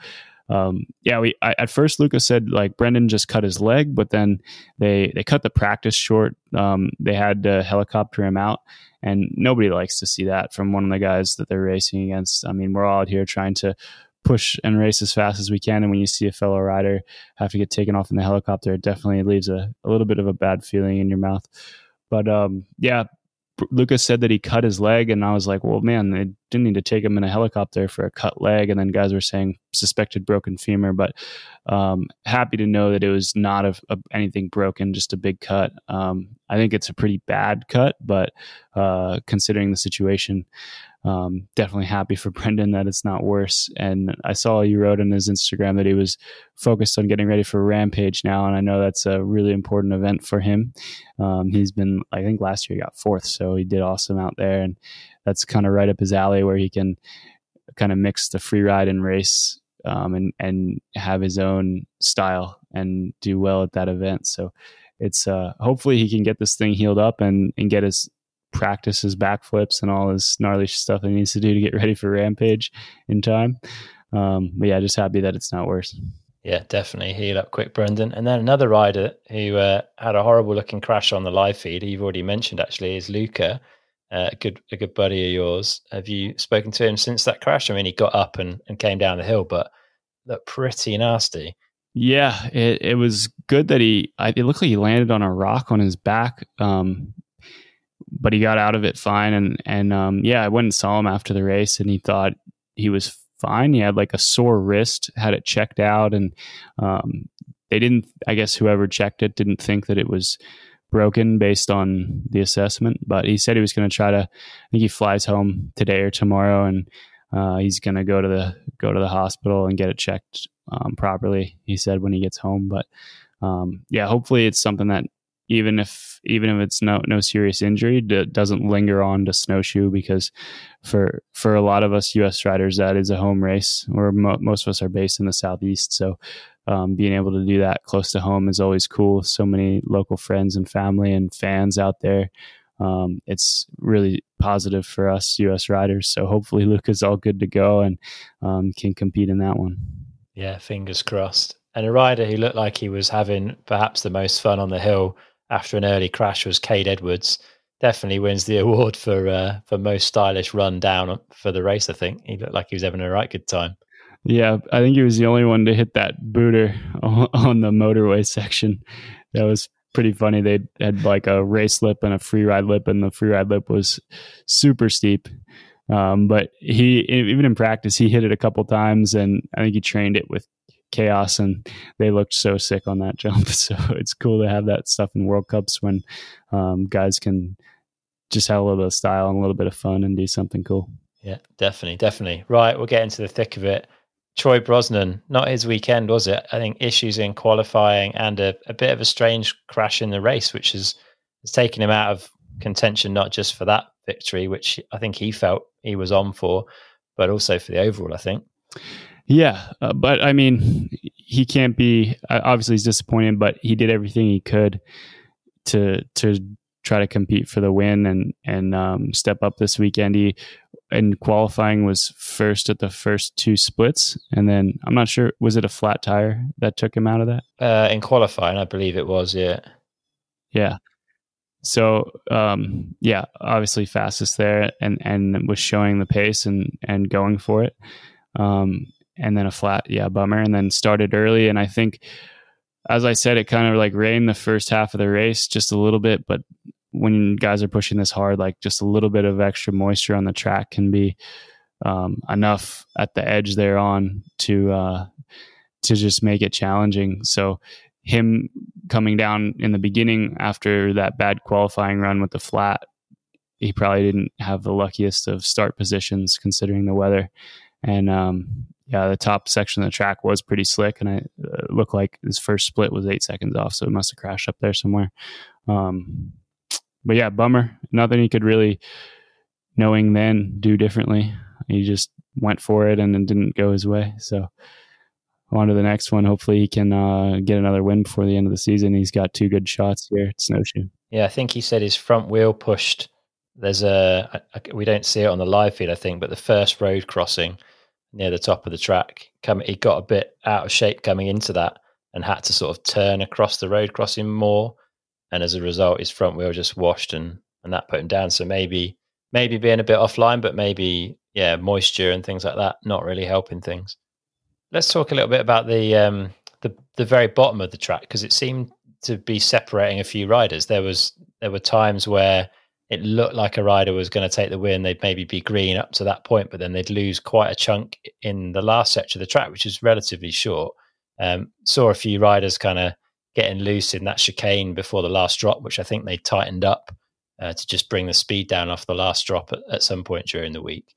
um, yeah, we I, at first Lucas said like Brendan just cut his leg, but then they they cut the practice short. Um, they had to helicopter him out, and nobody likes to see that from one of the guys that they're racing against. I mean, we're all out here trying to push and race as fast as we can, and when you see a fellow rider have to get taken off in the helicopter, it definitely leaves a, a little bit of a bad feeling in your mouth. But um, yeah, Lucas said that he cut his leg, and I was like, well, man, they didn't need to take him in a helicopter for a cut leg. And then guys were saying suspected broken femur, but um, happy to know that it was not a, anything broken, just a big cut. Um, I think it's a pretty bad cut, but uh, considering the situation, um, definitely happy for (laughs) Brendan that it's not worse. And I saw you wrote on his Instagram that he was focused on getting ready for Rampage now, and I know that's a really important event for him. Um, he's been, I think, last year he got fourth, so he did awesome out there, and that's kind of right up his alley where he can kind of mix the free ride and race. Um, and and have his own style and do well at that event. So it's uh, hopefully he can get this thing healed up and and get his practice his backflips and all his gnarly stuff he needs to do to get (laughs) ready for Rampage in time. Um, but yeah, just happy that it's not worse. Yeah, definitely heal up quick, Brendan. And then another rider who uh, had a horrible looking crash on the live feed, you've already mentioned actually, is Luca, uh, a good a good buddy of yours. Have you spoken to him since that crash? I mean, he got up and, and came down the hill, but looked pretty nasty. Yeah, it, it was good that he. I, it looked like he landed on a rock on his back. Um, but he got out of it fine. And and um, yeah, I went and saw him after the race, and he thought he was fine. He had like a sore wrist, had it checked out, and um, they didn't. I guess whoever checked it didn't think that it was broken based on the assessment. But he said he was going to try to. I think he flies home today or tomorrow, and uh, he's going to go to the go to the hospital and get it checked um, properly. He said when he gets home, but. Um, yeah, hopefully it's something that even if even if it's no no serious injury, it doesn't linger on to snowshoe because for for a lot of us U.S. riders, that is a home race. Where mo- most of us are based in the southeast, so um, being able to do that close to home is always cool. So many local friends and family and fans out there. Um, it's really positive for us U.S. riders. So hopefully Luke is all good to go and um, can compete in that one. Yeah, fingers crossed. And a rider who looked like he was having perhaps the most fun on the hill after an early crash was Kade Edwards. Definitely wins the (laughs) award for uh, for most stylish run down for the race. I think he looked like he was having a right good time. Yeah, I think he was the only one to hit that booter (laughs) on the motorway section. That was pretty funny. They had like a race lip and a free ride lip, and the free ride lip was super steep. Um, but he, even in practice, he hit it a couple times, and I think he trained it with Kaos and they looked so sick on that (laughs) jump. So it's cool to have that stuff in world cups when um, guys can just have a little bit of style and a little bit of fun and do something cool. Yeah definitely definitely. Right we'll get into the thick of it. Troy brosnan not his weekend was it? I think issues in qualifying and a, a bit of a strange crash in the race which has, has taken him out of contention not just for that victory which i think he felt he was on for but also for the overall i think yeah, uh, but I mean, he can't be. Obviously, he's disappointed, but he did everything he could to to try to compete for the win and and um, step up this weekend. He in qualifying was first at the first two splits, and then I'm not sure was it a flat tire that took him out of that. Uh, in qualifying, I believe it was. Yeah, yeah. So um, yeah, obviously fastest there, and and was showing the pace and and going for it. Um, and then a flat, yeah, bummer. And then started early. And I think, as I said, it kind of like rained the first half of the race just a little bit. But when guys are pushing this hard, like just a little bit of extra moisture on the track can be um, enough at the edge there on to uh, to just make it challenging. So him coming down in the beginning after that bad qualifying run with the flat, he probably didn't have the luckiest of start positions considering the weather. And um, yeah, the top section of the track was pretty slick, and it uh, looked like his first split was eight seconds off, so it must have crashed up there somewhere. Um, but yeah, bummer. Nothing he could really, knowing then, do differently. He just went for it and it didn't go his way. So on to the next one. Hopefully, he can uh, get another win before the end of the season. He's got two good shots here at Snowshoe. Yeah, I think he said his front wheel pushed there's a, a, we don't see it on the live feed, I think, but the first road crossing near the top of the track, come he got a bit out of shape coming into that and had to sort of turn across the road crossing more, and as a result, his front wheel just washed and and that put him down. So maybe maybe being a bit offline, but maybe yeah, moisture and things like that not really helping things. Let's talk a little bit about the um, the the very bottom of the track because it seemed to be separating a few riders. There was there were times where it looked like a rider was going to take the win. They'd maybe be green up to that point, but then they'd lose quite a chunk in the last section of the track, which is relatively short. Um, saw a few riders kind of getting loose in that chicane before the last drop, which I think they tightened up uh, to just bring the speed down off the last drop at, at some point during the week.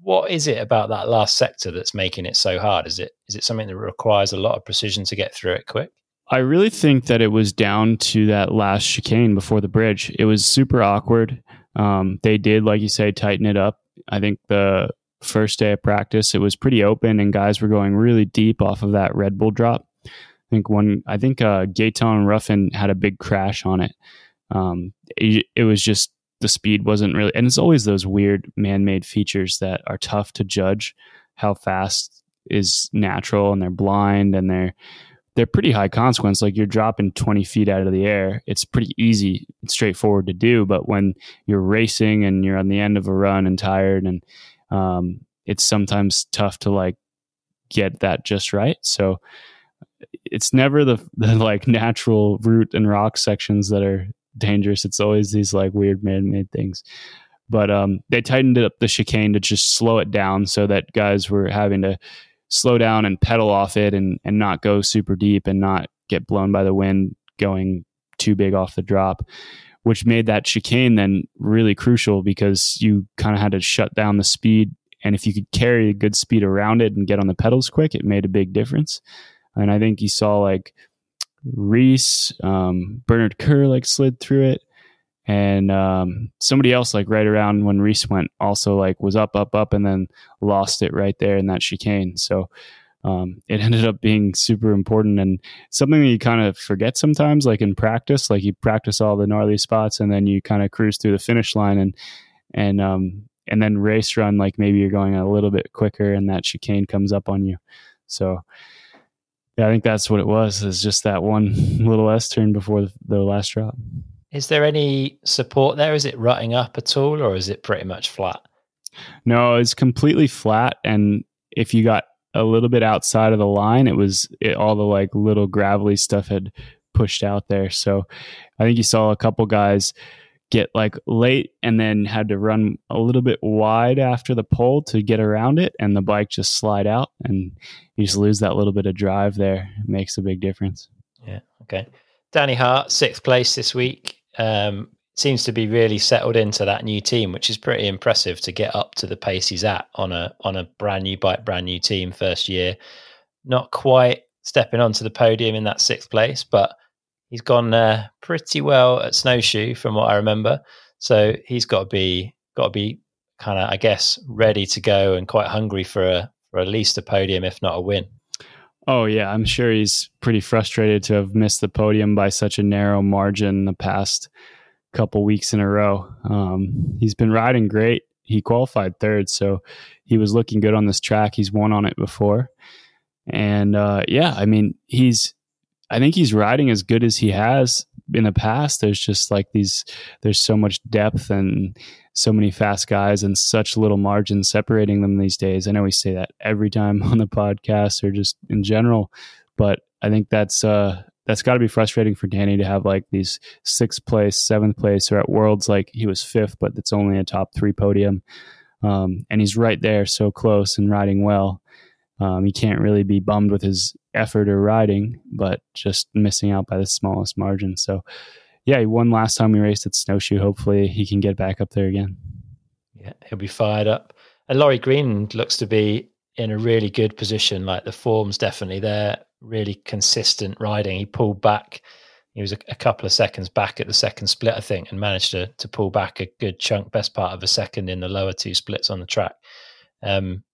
What is it about that last sector that's making it so hard? Is it is it something that requires a lot of precision to get through it quick? I really think that it was down to that last chicane before the bridge. It was super awkward. Um, they did, like you say, tighten it up. I think the first day of practice, it was pretty open, and guys were going really deep off of that Red Bull drop. I think one, I think uh, Gaetan Ruffin had a big crash on it. Um, it. It was just the speed wasn't really, and it's always those weird man-made features that are tough to judge how fast is natural, and they're blind, and they're they're pretty high consequence. Like you're dropping 20 feet out of the air. It's pretty easy, straightforward to do. But when you're racing and you're on the end of a run and tired and um, it's sometimes tough to like get that just right. So it's never the, the like natural root and rock sections that are dangerous. It's always these like weird man-made things. But um, they tightened up the chicane to just slow it down so that guys were having to slow down and pedal off it and and not go super deep and not get blown by the wind going too big off the drop which made that chicane then really crucial because you kind of had to shut down the speed. And if you could carry a good speed around it and get on the pedals quick, it made a big difference. And I think you saw like Reece, um, Bernard Kerr like slid through it. And um, somebody else, like right around when Reece went, also like was up, up, up, and then lost it right there in that chicane. So um, it (laughs) ended up being super important and something that you kind of forget sometimes, like in practice. Like you practice all the gnarly spots and then you kind of cruise through the finish line and and um, and then race run like maybe you're going a little bit quicker and that chicane comes up on you. So yeah, I think that's what it was. Is just that one (laughs) little S turn before the last drop. Is there any support there? Is it rutting up at all, or is it pretty much flat? No, it's completely flat. And if you got a little bit outside of the line. It was it, all the like little gravelly stuff had pushed out there. So I think you saw a couple guys get like late and then had to run a little bit wide after the pole to get around it and the bike just slide out and you just lose that little bit of drive there. It makes a big difference. Yeah. Okay. Danny Hart, sixth place this week. Um, seems to be really settled into that new team, which is pretty impressive to get up to the pace he's at on a on a brand new bike, brand new team, first year. Not quite stepping onto the podium in that sixth place, but he's gone uh, pretty well at snowshoe from what I remember. So he's got to be got to be kind of, I guess, ready to go and quite hungry for a for at least a podium, if not a win. Oh yeah, I'm sure he's pretty frustrated to have missed the podium by such a narrow margin the past couple weeks in a row. Um, he's been riding great. He qualified third, so he was looking good on this track. He's won on it before, and uh, yeah, I mean, he's. I think he's riding as good as he has in the past. There's just like these. There's so much depth and so many fast guys and such little margin separating them these days. I know we say that every time (laughs) on the podcast or just in general, but I think that's uh, that's got to be frustrating for Danny to have like these sixth place, seventh place, or at Worlds like he was fifth, but it's only a top three podium, um, and he's right there, so close and riding well. Um, he can't really be bummed with his effort or riding, but just missing out by the smallest margin. So, yeah, he won last time we raced at Snowshoe. Hopefully, he can get back up there again. Yeah, he'll be fired up. And Laurie Green looks to be in a really good position. Like the form's definitely there really consistent riding. He pulled back. He was a, a, couple of seconds back at the second split, I think, and managed to to pull back a good chunk, best part of a second in the lower two splits on the track. Um,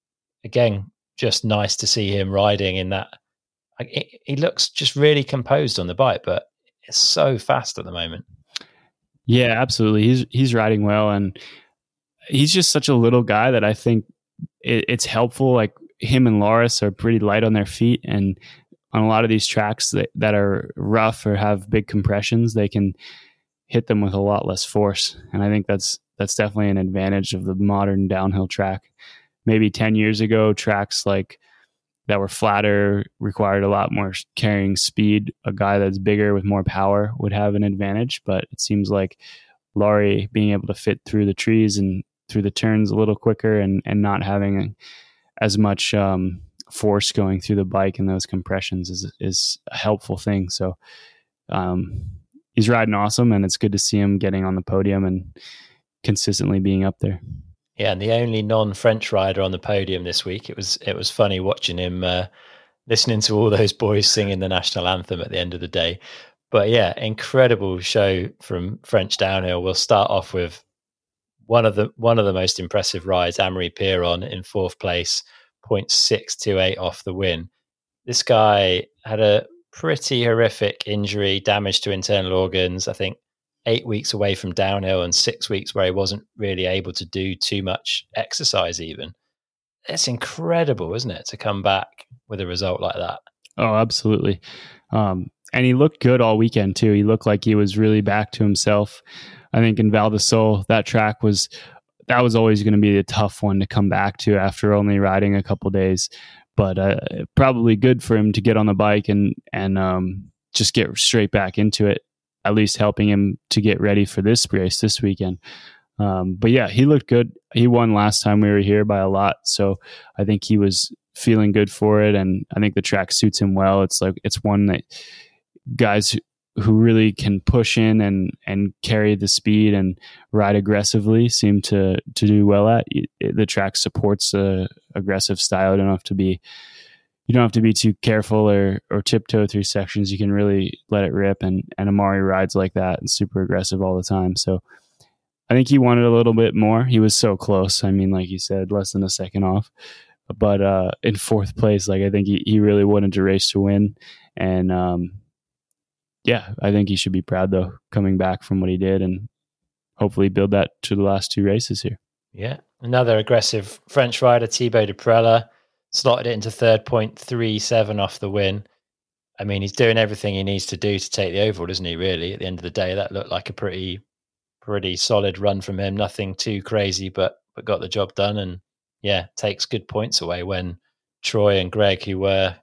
again, just nice to see him riding in that. He, looks just really composed on the bike, but it's so fast at the moment. Yeah, absolutely. He's he's riding well, and he's just such a little guy that I think it, it's helpful. Like him and Loris are pretty light on their feet, and on a lot of these tracks that, that are rough or have big compressions, they can hit them with a lot less force. And I think that's that's definitely an advantage of the modern downhill track. Maybe 10 years ago, tracks like that were flatter required a lot more carrying speed. A guy that's bigger with more power would have an advantage, but it seems like Laurie being able to fit through the trees and through the turns a little quicker and, and not having as much um, force going through the bike and those compressions is is a helpful thing. So um, he's riding awesome, and it's good to see him getting on the podium and consistently being up there. Yeah, and the only non-French rider on the podium this week. It was it was funny watching him uh, listening to all those boys singing the national anthem at the end of the day. But yeah, incredible show from French downhill. We'll start off with one of the one of the most impressive rides, Amaury Pierron in fourth place, 0.628 off the win. This guy had a pretty horrific injury, damage to internal organs. I think eight weeks away from downhill and six weeks where he wasn't really able to do too much exercise, even. It's incredible, isn't it, to come back with a result like that? Oh, absolutely. Um, and he looked good all weekend, too. He looked like he was really back to himself. I think in Val di Sole, that track was that was always going to be a tough one to come back to after only riding a couple days. But uh, probably good for him to get on the bike and and um, just get straight back into it. At least helping him to get ready for this race this weekend. Um, but yeah, he looked good. He won last time we were here by a lot, so I think he was feeling good for it, and I think the track suits him well. It's like it's one that guys who really can push in and and carry the speed and ride aggressively seem to to do well at. The track supports a aggressive style. Have to be you don't have to be too careful or or tiptoe through sections. You can really let it rip. And and Amaury rides like that and super aggressive all the time. So I think he wanted a little bit more. He was so close. I mean, like you said, less than a second off. But uh, in fourth place, like I think he, he really wanted to race to win. And um, yeah, I think he should be proud though, coming back from what he did and hopefully build that to the last two races here. Yeah. Another aggressive French rider, Thibaut Daprela, slotted it into third point three seven off the win. I mean, he's doing everything he needs to do to take the overall, doesn't he? Really, at the end of the day, that looked like a pretty, pretty solid run from him. Nothing too crazy, but but got the job done, and yeah, takes good points away when Troy and Greg, who were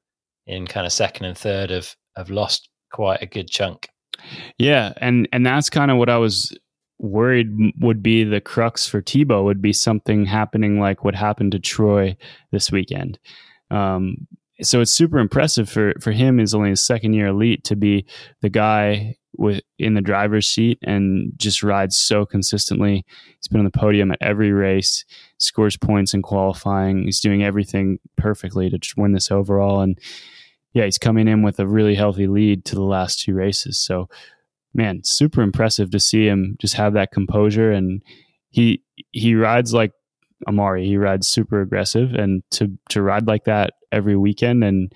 in kind of second and third, have have lost quite a good chunk. Yeah, and and that's kind of what I was worried would be the crux for Thibaut would be something happening like what happened to Troy this weekend. Um, so it's super impressive for for him is only his second year elite to be the guy with in the driver's seat and just rides so consistently. He's been on the podium at every race, scores points in qualifying. He's doing everything perfectly to win this overall and yeah, he's coming in with a really healthy lead to the last two races. So, man, super impressive to see him just have that composure and he he rides like Amaury. He rides super aggressive and to to ride like that every weekend and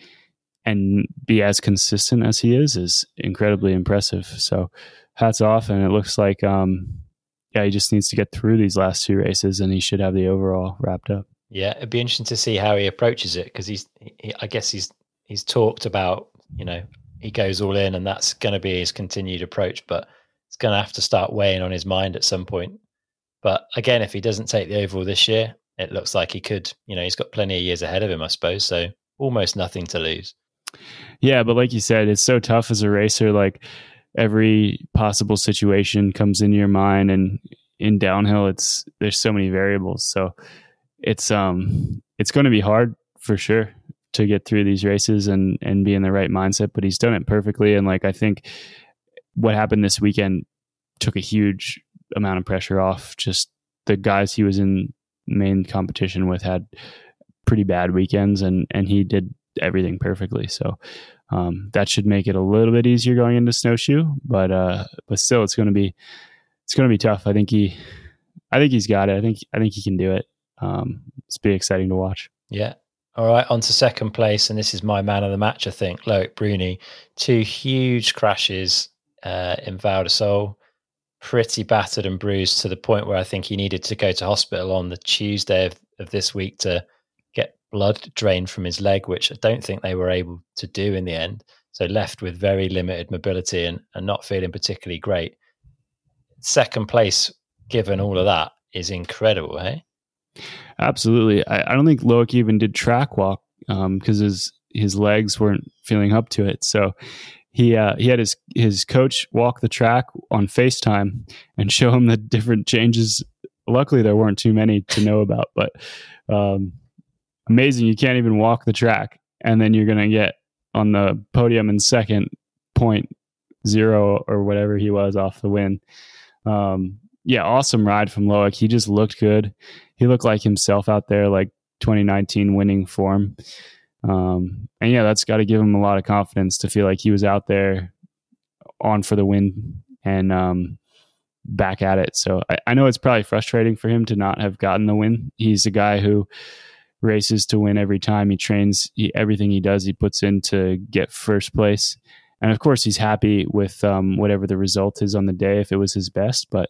and be as consistent as he is is incredibly impressive. So, hats off and it looks like um yeah, he just needs to get through these last two races and he should have the overall wrapped up. Yeah, it'd be interesting to see how he approaches it because he's, he, I guess he's he's talked about, you know, he goes all in and that's going to be his continued approach, but it's going to have to start weighing on his mind at some point. But again, if he doesn't take the overall this year, it looks like he could, you know, he's got plenty of years ahead of him, I suppose. So almost nothing to lose. Yeah, but like you said, it's so tough as a racer. Like every possible situation comes into your mind, and in downhill, it's there's so many variables. So it's um it's going to be hard for sure to get through these races and and be in the right mindset. But he's done it perfectly, and like I think what happened this weekend took a huge amount of pressure off. Just the guys he was in main competition with had pretty bad weekends, and and he did everything perfectly. So um, that should make it a little bit easier going into snowshoe. But uh, but still, it's going to be it's going to be tough. I think he I think he's got it. I think I think he can do it. Um, it's be exciting to watch. Yeah, all right, on to second place, and this is my man of the match, I think, Loic Bruni. Two huge crashes uh, in Val di Sole. pretty battered and bruised to the point where I think he needed to go to hospital on the Tuesday of, of this week to get blood drained from his leg, which I don't think they were able to do in the end. So left with very limited mobility and, and not feeling particularly great. Second place, given all of that, is incredible, hey? Absolutely. I, I don't think Loic even did track walk because um, his his legs weren't feeling up to it. So he uh, he had his his coach walk the track on FaceTime and (laughs) show him the different changes. Luckily, there weren't too many to know about, but um, amazing. You can't even walk the track, and then you're going to get on the podium in second point zero or whatever he was off the win. Um, yeah, awesome ride from Loic. He just looked good. He looked like himself out there, like 2019 winning form. Um, and yeah, that's got to give him a lot of confidence to feel like he was out there on for the win and um, back at it. So I, I know it's probably frustrating for him to not have gotten the win. He's a guy who races to win every time. He trains he, everything he does. He puts in to get first place, and of course, he's happy with um, whatever the result is on the day if it was his best. But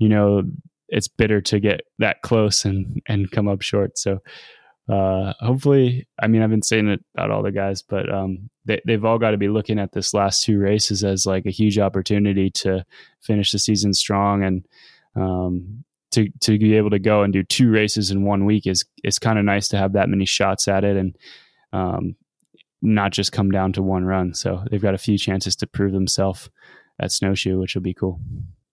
you know, it's bitter to get that close and and come up short. So. Uh, hopefully, I mean, I've been saying it about all the guys, but um, they, they've all got to be looking at this last two races as like a huge opportunity to finish the season strong and um, to to be able to go and do two races in one week is is kind of nice to have that many shots at it and um, not just come down to one run. So they've got a few chances to prove themselves at snowshoe, which will be cool.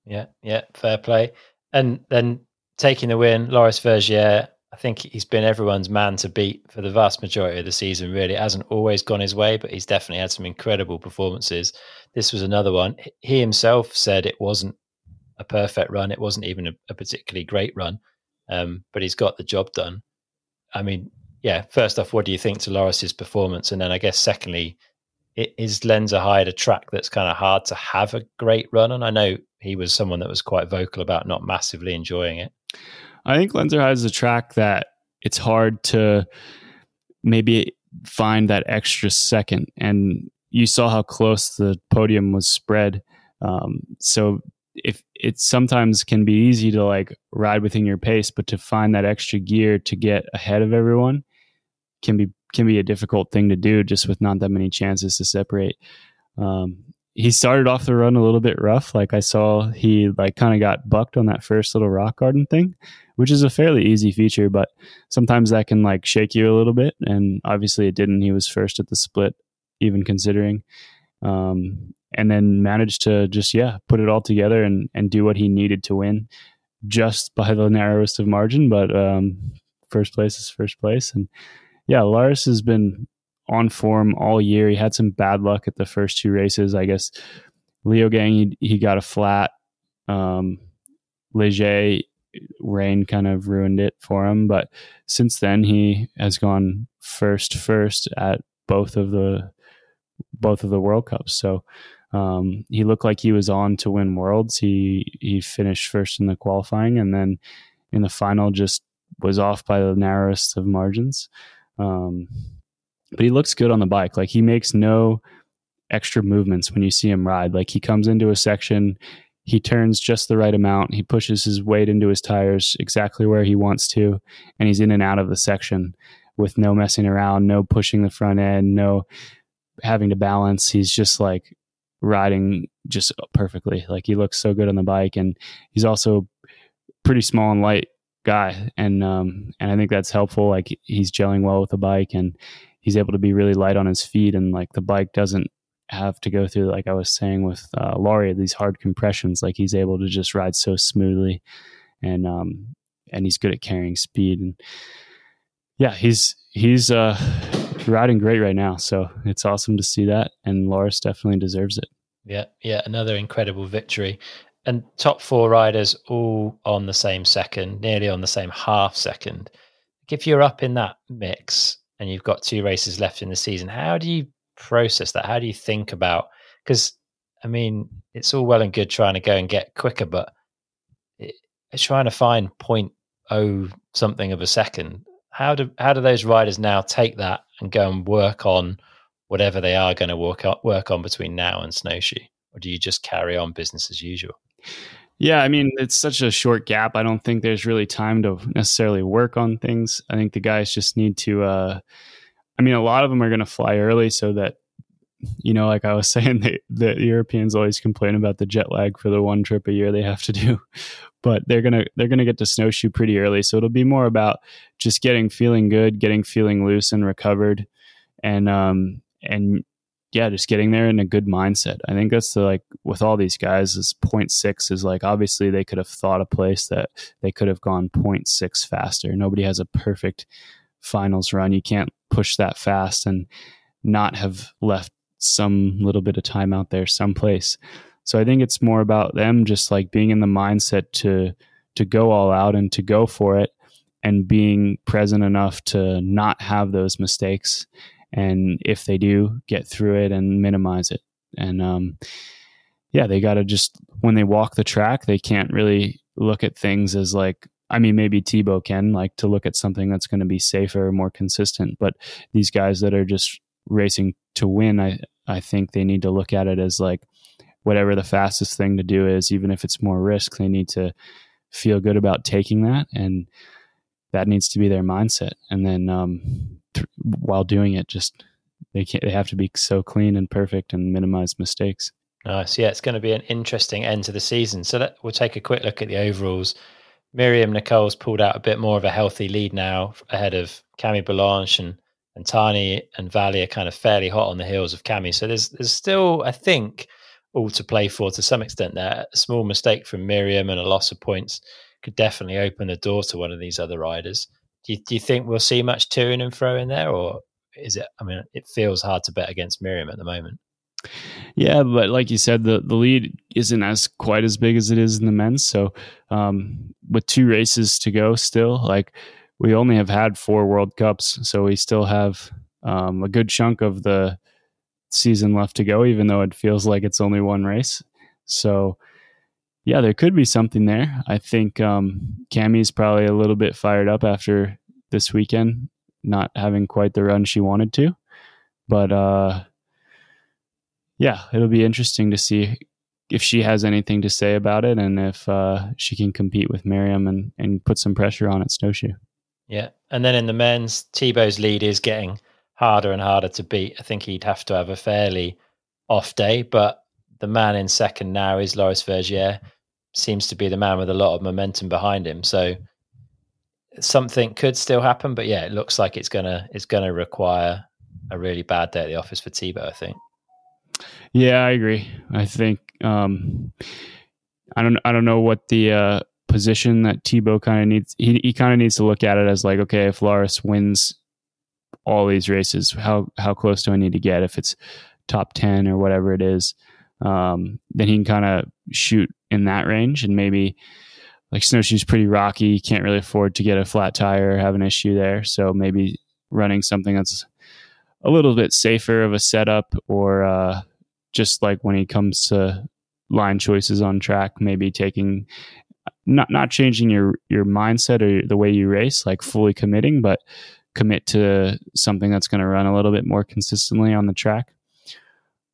Yeah, yeah, fair play. And then taking the win, Loris Vergier, I think he's been everyone's man to beat for the vast majority of the season. Really, it hasn't always gone his way, but he's definitely had some incredible performances. This was another one. He himself said it wasn't a perfect run. It wasn't even a, a particularly great run, um, but he's got the job done. I mean, yeah. First off, what do you think to Loris's performance? And then I guess secondly, is Lenzerheide a track that's kind of hard to have a great run on? I know he was someone that was quite vocal about not massively enjoying it. I think Lenzerheide is a track that it's hard to maybe find that extra second. And you saw how close the podium was spread. Um, so if it sometimes can be easy to like ride within your pace, but to find that extra gear to get ahead of everyone can be can be a difficult thing to do just with not that many chances to separate. Um, he started off the run a little bit rough. Like I saw he like kind of got bucked on that first little rock garden thing, which is a fairly easy feature, but sometimes that can like shake you a little bit. And obviously it didn't. He was first at the split, even considering. Um, and then managed to just yeah put it all together and and do what he needed to win just by the narrowest of margin but um, first place is first place and yeah Loris has been on form all year. He had some bad luck at the first two races. I guess Leogang he, he got a flat. Um Les Gets rain kind of ruined it for him. But since then he has gone first first at both of the both of the World Cups. So um, he looked like he was on to win worlds. He he finished first in the qualifying, and then in the final just was off by the narrowest of margins. Um, but he looks good on the bike. Like he makes no extra movements when you see him ride. Like he comes into a section, he turns just the right amount. He pushes his weight into his tires exactly where he wants to, and he's in and out of the section with no messing around, no pushing the front end, no having to balance. He's just like riding just perfectly. Like he looks so good on the bike, and he's also pretty small and light guy, and um, and I think that's helpful. Like he's gelling well with the bike, and he's able to be really light on his feet, and like the bike doesn't have to go through like I was saying with uh, Laurie these hard compressions. Like he's able to just ride so smoothly, and um, and he's good at carrying speed, and yeah, he's he's uh riding great right now. So it's awesome to see that. And Loris definitely deserves it. Yeah, yeah, another incredible victory. And top four riders all on the same second, nearly on the same half second. If you're up in that mix and you've got two races left in the season, how do you process that? How do you think about? Because I mean, it's all well and good trying to go and get quicker, but it, trying to find point oh something of a second. How do how do those riders now take that and go and work on whatever they are going to work on, work on between now and snowshoe, or do you just carry on business as usual? Yeah, I mean, it's such a short gap. I don't think there's really time to necessarily work on things. I think the guys just need to, uh, I mean, a lot of them are going to fly early so that, you know, like I was (laughs) saying, the, the Europeans always complain about the jet lag for the one trip a year they have to do, (laughs) but they're to, they're to get to snowshoe pretty early. So it'll be more about just getting feeling good, getting feeling loose and recovered. And, um, and yeah, just getting there in a good mindset. I think that's the like with all these guys is 0.6 is like obviously they could have thought a place that they could have gone 0.6 faster. Nobody has a perfect finals run. You can't push that fast and not have left some little bit of time out there someplace. So I think it's more about them just like being in the mindset to to go all out and to go for it and being present enough to not have those mistakes and if they do get through it and minimize it. And um, yeah they got to just when they walk the track they can't really look at things as like i mean maybe Thibaut can like to look at something that's going to be safer more consistent. But these guys that are just racing to win i i think they need to look at it as like whatever the fastest thing to do is even if it's more risk they need to feel good about taking that. And that needs to be their mindset and then um, th- while doing it. Just they can't. They have to be so clean and perfect and minimize mistakes. Nice. Yeah, it's going to be an interesting end to the season. So that, we'll take a quick look at the overalls. Myriam Nicole's pulled out a bit more of a healthy lead now ahead of Camille Balanche and and Tahnée and Vali are kind of fairly hot on the heels of Cami. So there's there's still, I think, all to play for to some extent there. A small mistake from Myriam and a loss of points could definitely open the door to one of these other riders. Do you, do you think we'll see much toing and fro in there, or is it? I mean, it feels hard to bet against Myriam at the moment. Yeah, but like you said, the, the lead isn't as quite as big as it is in the men's. So um, with two races to go still, like we only have had four World Cups, so we still have um, a good chunk of the season left to go, even though it feels like it's only one race. So yeah, there could be something there. I think um, Cami's probably a little bit fired up after this weekend, not having quite the run she wanted to. But uh, yeah, it'll be interesting to see if she has anything to say about it and if uh, she can compete with Myriam and, and put some pressure on at Snowshoe. Yeah. And then in the men's, Thibaut's lead is getting harder and harder to beat. I think he'd have to have a fairly off day, but the man in second now is Loris Vergier seems to be the man with a lot of momentum behind him. So something could still happen, but yeah, it looks like it's gonna it's gonna require a really bad day at the office for Thibaut. I think. Yeah, I agree. I think um, I don't I don't know what the uh, position that Thibaut kind of needs. He he kind of needs to look at it as like, okay, if Loris wins all these races, how how close do I need to get? If it's top ten or whatever it is, um, then he can kind of shoot in that range. And maybe like snowshoe's pretty rocky. Can't really afford to get a flat tire or have an issue there. So maybe running something that's a little bit safer of a setup or uh, just like when he comes to line choices on track maybe taking not not changing your your mindset or the way you race like fully committing but commit to something that's going to run a little bit more consistently on the track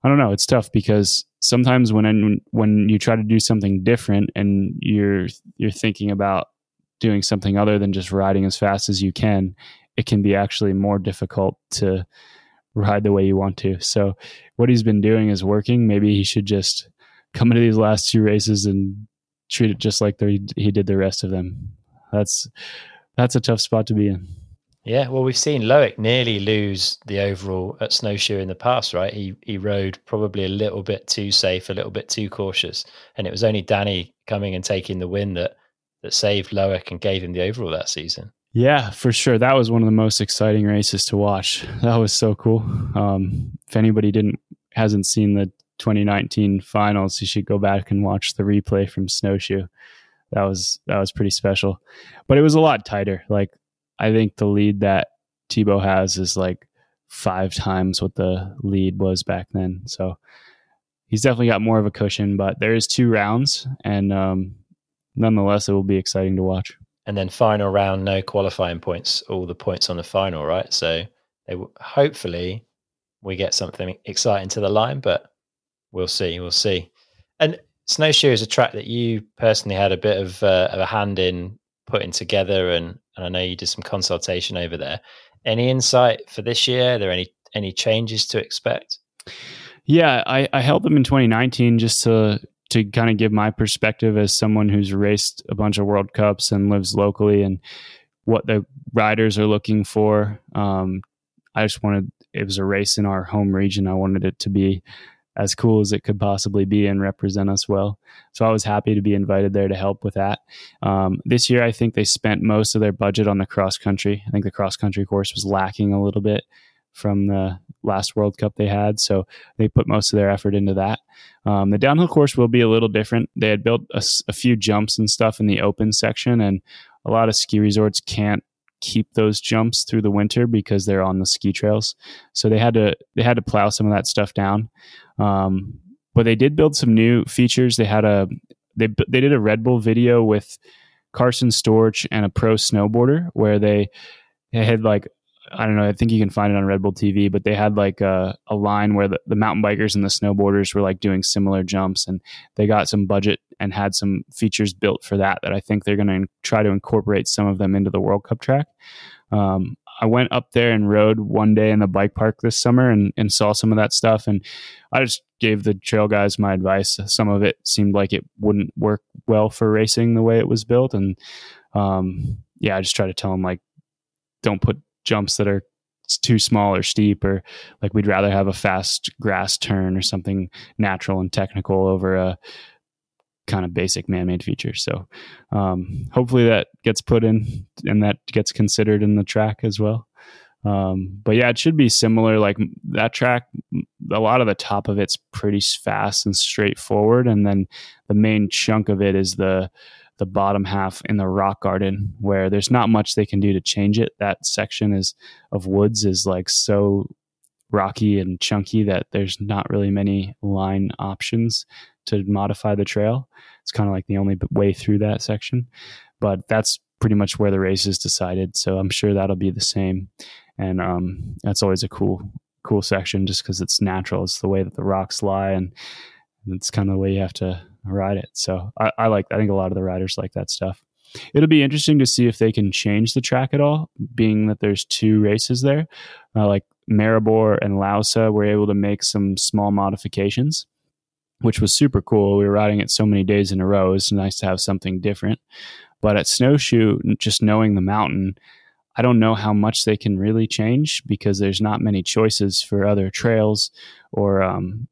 i don't know it's tough because sometimes when when you try to do something different and you're you're thinking about doing something other than just riding as fast as you can, it can be actually more difficult to ride the way you want to. So what he's been doing is working. Maybe he should just come into these last two races and treat it just like the, he did the rest of them. That's that's a tough spot to be in. Yeah, well, we've seen Loic nearly lose the overall at snowshoe in the past, right? He he rode probably a little bit too safe, a little bit too cautious, and it was only Danny coming and taking the win that that saved Loic and gave him the overall that season. Yeah, for sure. That was one of the most exciting races to watch. That was so cool. Um, if anybody didn't hasn't seen the 2019 finals, you should go back and watch the replay from Snowshoe. That was that was pretty special, but it was a lot tighter. Like I think the lead that Thibaut has is like five times what the lead was back then. So he's definitely got more of a cushion, but there is two rounds, and um, nonetheless, it will be exciting to watch. And then final round, no qualifying points, all the points on the final, right? So they hopefully we get something exciting to the line, but we'll see, we'll see. And Snowshoe is a track that you personally had a bit of, uh, of a hand in putting together, and, and I know you did some consultation over there. Any insight for this year? Are there any any changes to expect? Yeah, I, I held them in 2019 just to to kind of give my perspective as someone who's raced a bunch of World Cups and lives locally and what the riders are looking for. Um, I just wanted it was a race in our home region. I wanted it to be as cool as it could possibly be and represent us well. So I was happy to be invited there to help with that. Um, this year, I think they spent most of their budget on the cross country. I think the cross country course was lacking a little bit from the last World Cup they had. So they put most of their effort into that. Um, the downhill course will be a little different. They had built a, a few jumps and stuff in the open section, and a lot of ski resorts can't keep those jumps through the winter because they're on the ski trails. So they had to they had to plow some of that stuff down. Um, but they did build some new features. They had a they they did a Red Bull video with Carson Storch and a pro snowboarder where they, they had like I don't know. I think you can find it on Red Bull TV, but they had like a, a line where the, the mountain bikers and the snowboarders were like doing similar jumps, and they got some budget and had some features built for that. That I think they're going to try to incorporate some of them into the World Cup track. Um, I went up there and rode one day in the bike park this summer and, and saw some of that stuff, and I just gave the trail guys my advice. Some of it seemed like it wouldn't work well for racing the way it was built, and um, yeah, I just try to tell them like, don't put jumps that are too small or steep or like we'd rather have a fast grass turn or something natural and technical over a kind of basic man-made feature. So um, hopefully that gets put in and that gets considered in the track as well. Um, but yeah it should be similar like that track a lot of the top of it's pretty fast and straightforward and then the main chunk of it is the the bottom half in the rock garden where there's not much they can do to change it. That section is of woods is like so rocky and chunky that there's not really many line options to modify the trail. It's kind of like the only way through that section, but that's pretty much where the race is decided. So I'm sure that'll be the same. And um, that's always a cool, cool section just because it's natural. It's the way that the rocks lie and it's kind of the way you have to ride it. So I, I like. I think a lot of the riders like that stuff. It'll be interesting to see if they can change the track at all, being that there's two races there. Uh, like Maribor and Lousã were able to make some small modifications, which was super cool. We were riding it so many days in a row. It's nice to have something different. But at Snowshoe, just knowing the mountain, I don't know how much they can really change because there's not many choices for other trails or um,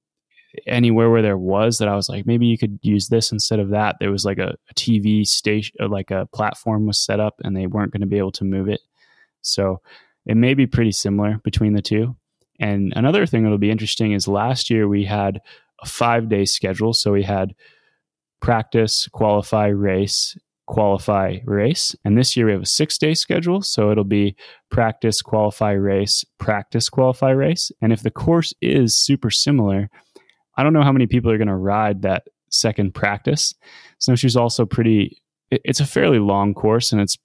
anywhere where there was that I was like, maybe you could use this instead of that. There was like a, a TV station, uh, like a platform was set up and they weren't going to be able to move it. So it may be pretty similar between the two. And another thing that'll be interesting is last year we had a five day schedule. So we had practice, qualify, race, qualify, race. And this year we have a six day schedule. So it'll be practice, qualify, race, practice, qualify, race. And if the course is super similar, I don't know how many people are going to ride that second practice. Snowshoe's also pretty, it's a fairly long course and it's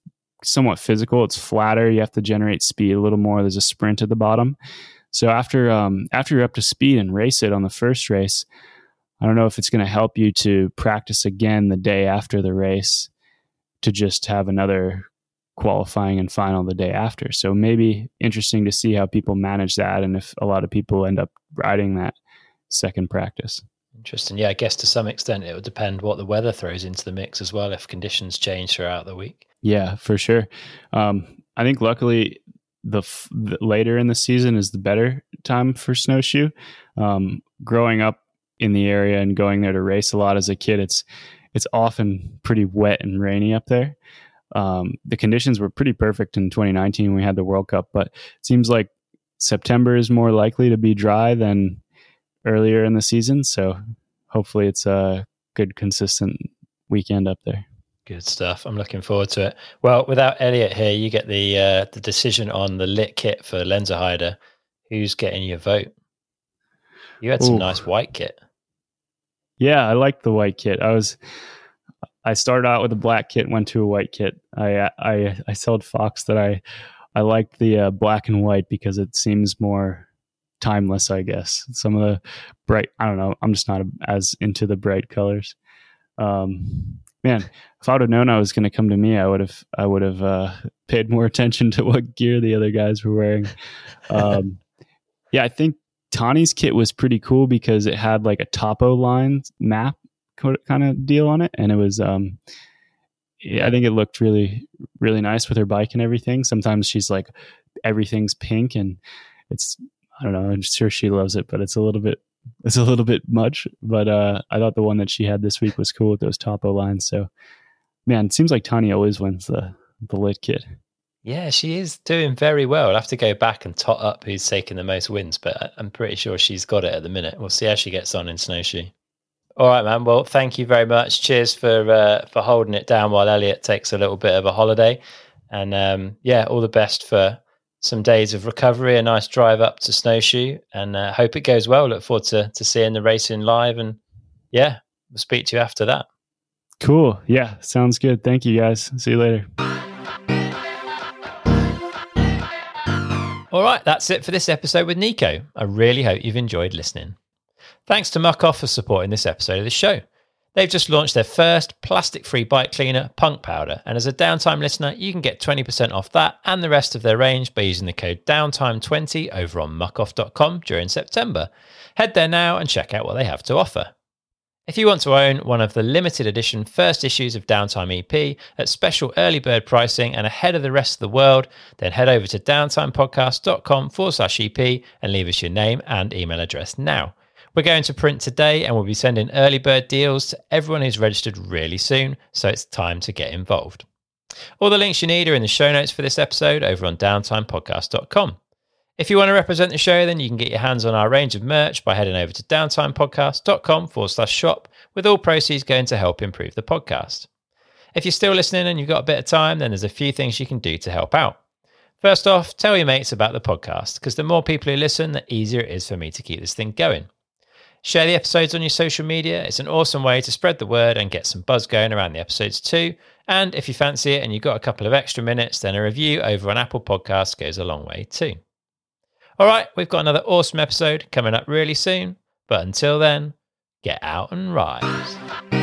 somewhat physical. It's flatter. You have to generate speed a little more. There's a sprint at the bottom. So after um, after you're up to speed and race it on the first race, I don't know if it's going to help you to practice again the day after the race to just have another qualifying and final the day after. So maybe interesting to see how people manage that and if a lot of people end up riding that second practice. Interesting. Yeah, I guess to some extent it would depend what the weather throws into the mix as well if conditions change throughout the week. Yeah, for sure. Um, I think luckily the, f- the, later in the season is the better time for Snowshoe. Um, growing up in the area and going there to race a lot as a kid, it's it's often pretty wet and rainy up there. Um, the conditions were pretty perfect in 2019 when we had the World Cup, but it seems like September is more likely to be dry than earlier in the season. So hopefully it's a good, consistent weekend up there. Good stuff. I'm looking forward to it. Well, without Elliot here, you get the uh, the decision on the lit kit for Lenzerheide. Who's getting your vote? You had some Ooh. nice white kit. Yeah, I liked the white kit. I was I started out with a black kit, went to a white kit. I I I told Fox that I I liked the uh, black and white because it seems more timeless, I guess. Some of the bright, I don't know, I'm just not as into the bright colors. Um, man, if I would have known I was going to come to me, I would have, I would have uh, paid more (laughs) attention to what gear the other guys were wearing. Um, yeah, I think Tahnée's kit was pretty cool because it had like a topo line map kind of deal on it, and it was, um, I think it looked really, really nice with her bike and everything. Sometimes she's like, everything's pink, and it's, I don't know, I'm sure she loves it, but it's a little bit it's a little bit much, but uh, I thought the one that she had this week was cool with those topo lines. So, man, it seems like Tahnée always wins the the lit kit. Yeah, she is doing very well. I'll have to go back and tot up who's taking the most wins, but I'm pretty sure she's got it at the minute. We'll see how she gets on in Snowshoe. All right, man. Well, thank you very much. Cheers for uh, for holding it down while Elliot takes a little bit of a holiday, and um, yeah, all the best for some days of recovery, a nice drive up to Snowshoe, and uh, hope it goes well. Look forward to to seeing the racing live, and yeah, we'll speak to you after that. Cool. Yeah, sounds good. Thank you, guys. See you later. All right, that's it for this episode with Neko. I really hope you've enjoyed listening. Thanks to Muc-Off for supporting this episode of the show. They've just launched their first plastic free bike cleaner, Punk Powder, and as a downtime listener, you can get 20% off that and the rest of their range by using the code downtime20 over on muc-off.com during September. Head there now and check out what they have to offer. If you want to own one of the limited edition first issues of Downtime EP at special early bird pricing and ahead of the rest of the world, then head over to downtimepodcast.com forward slash EP and leave us your name and email address now. We're going to print today and we'll be sending early bird deals to everyone who's registered really soon, so it's time to get involved. All the links you need are in the show notes for this episode over on downtimepodcast.com. If you want to represent the show, then you can get your hands on our range of merch by heading over to downtimepodcast.com forward slash shop, with all proceeds going to help improve the podcast. If you're still listening and you've got a bit of time, then there's a few things you can do to help out. First off, tell your mates about the podcast, because the more people who listen, the easier it is for me to keep this thing going. Share the episodes on your social media. It's an awesome way to spread the word and get some buzz going around the episodes too. And if you fancy it and you've got a couple of extra minutes, then a review over on Apple Podcasts goes a long way too. All right, we've got another awesome episode coming up really soon. But until then, get out and ride.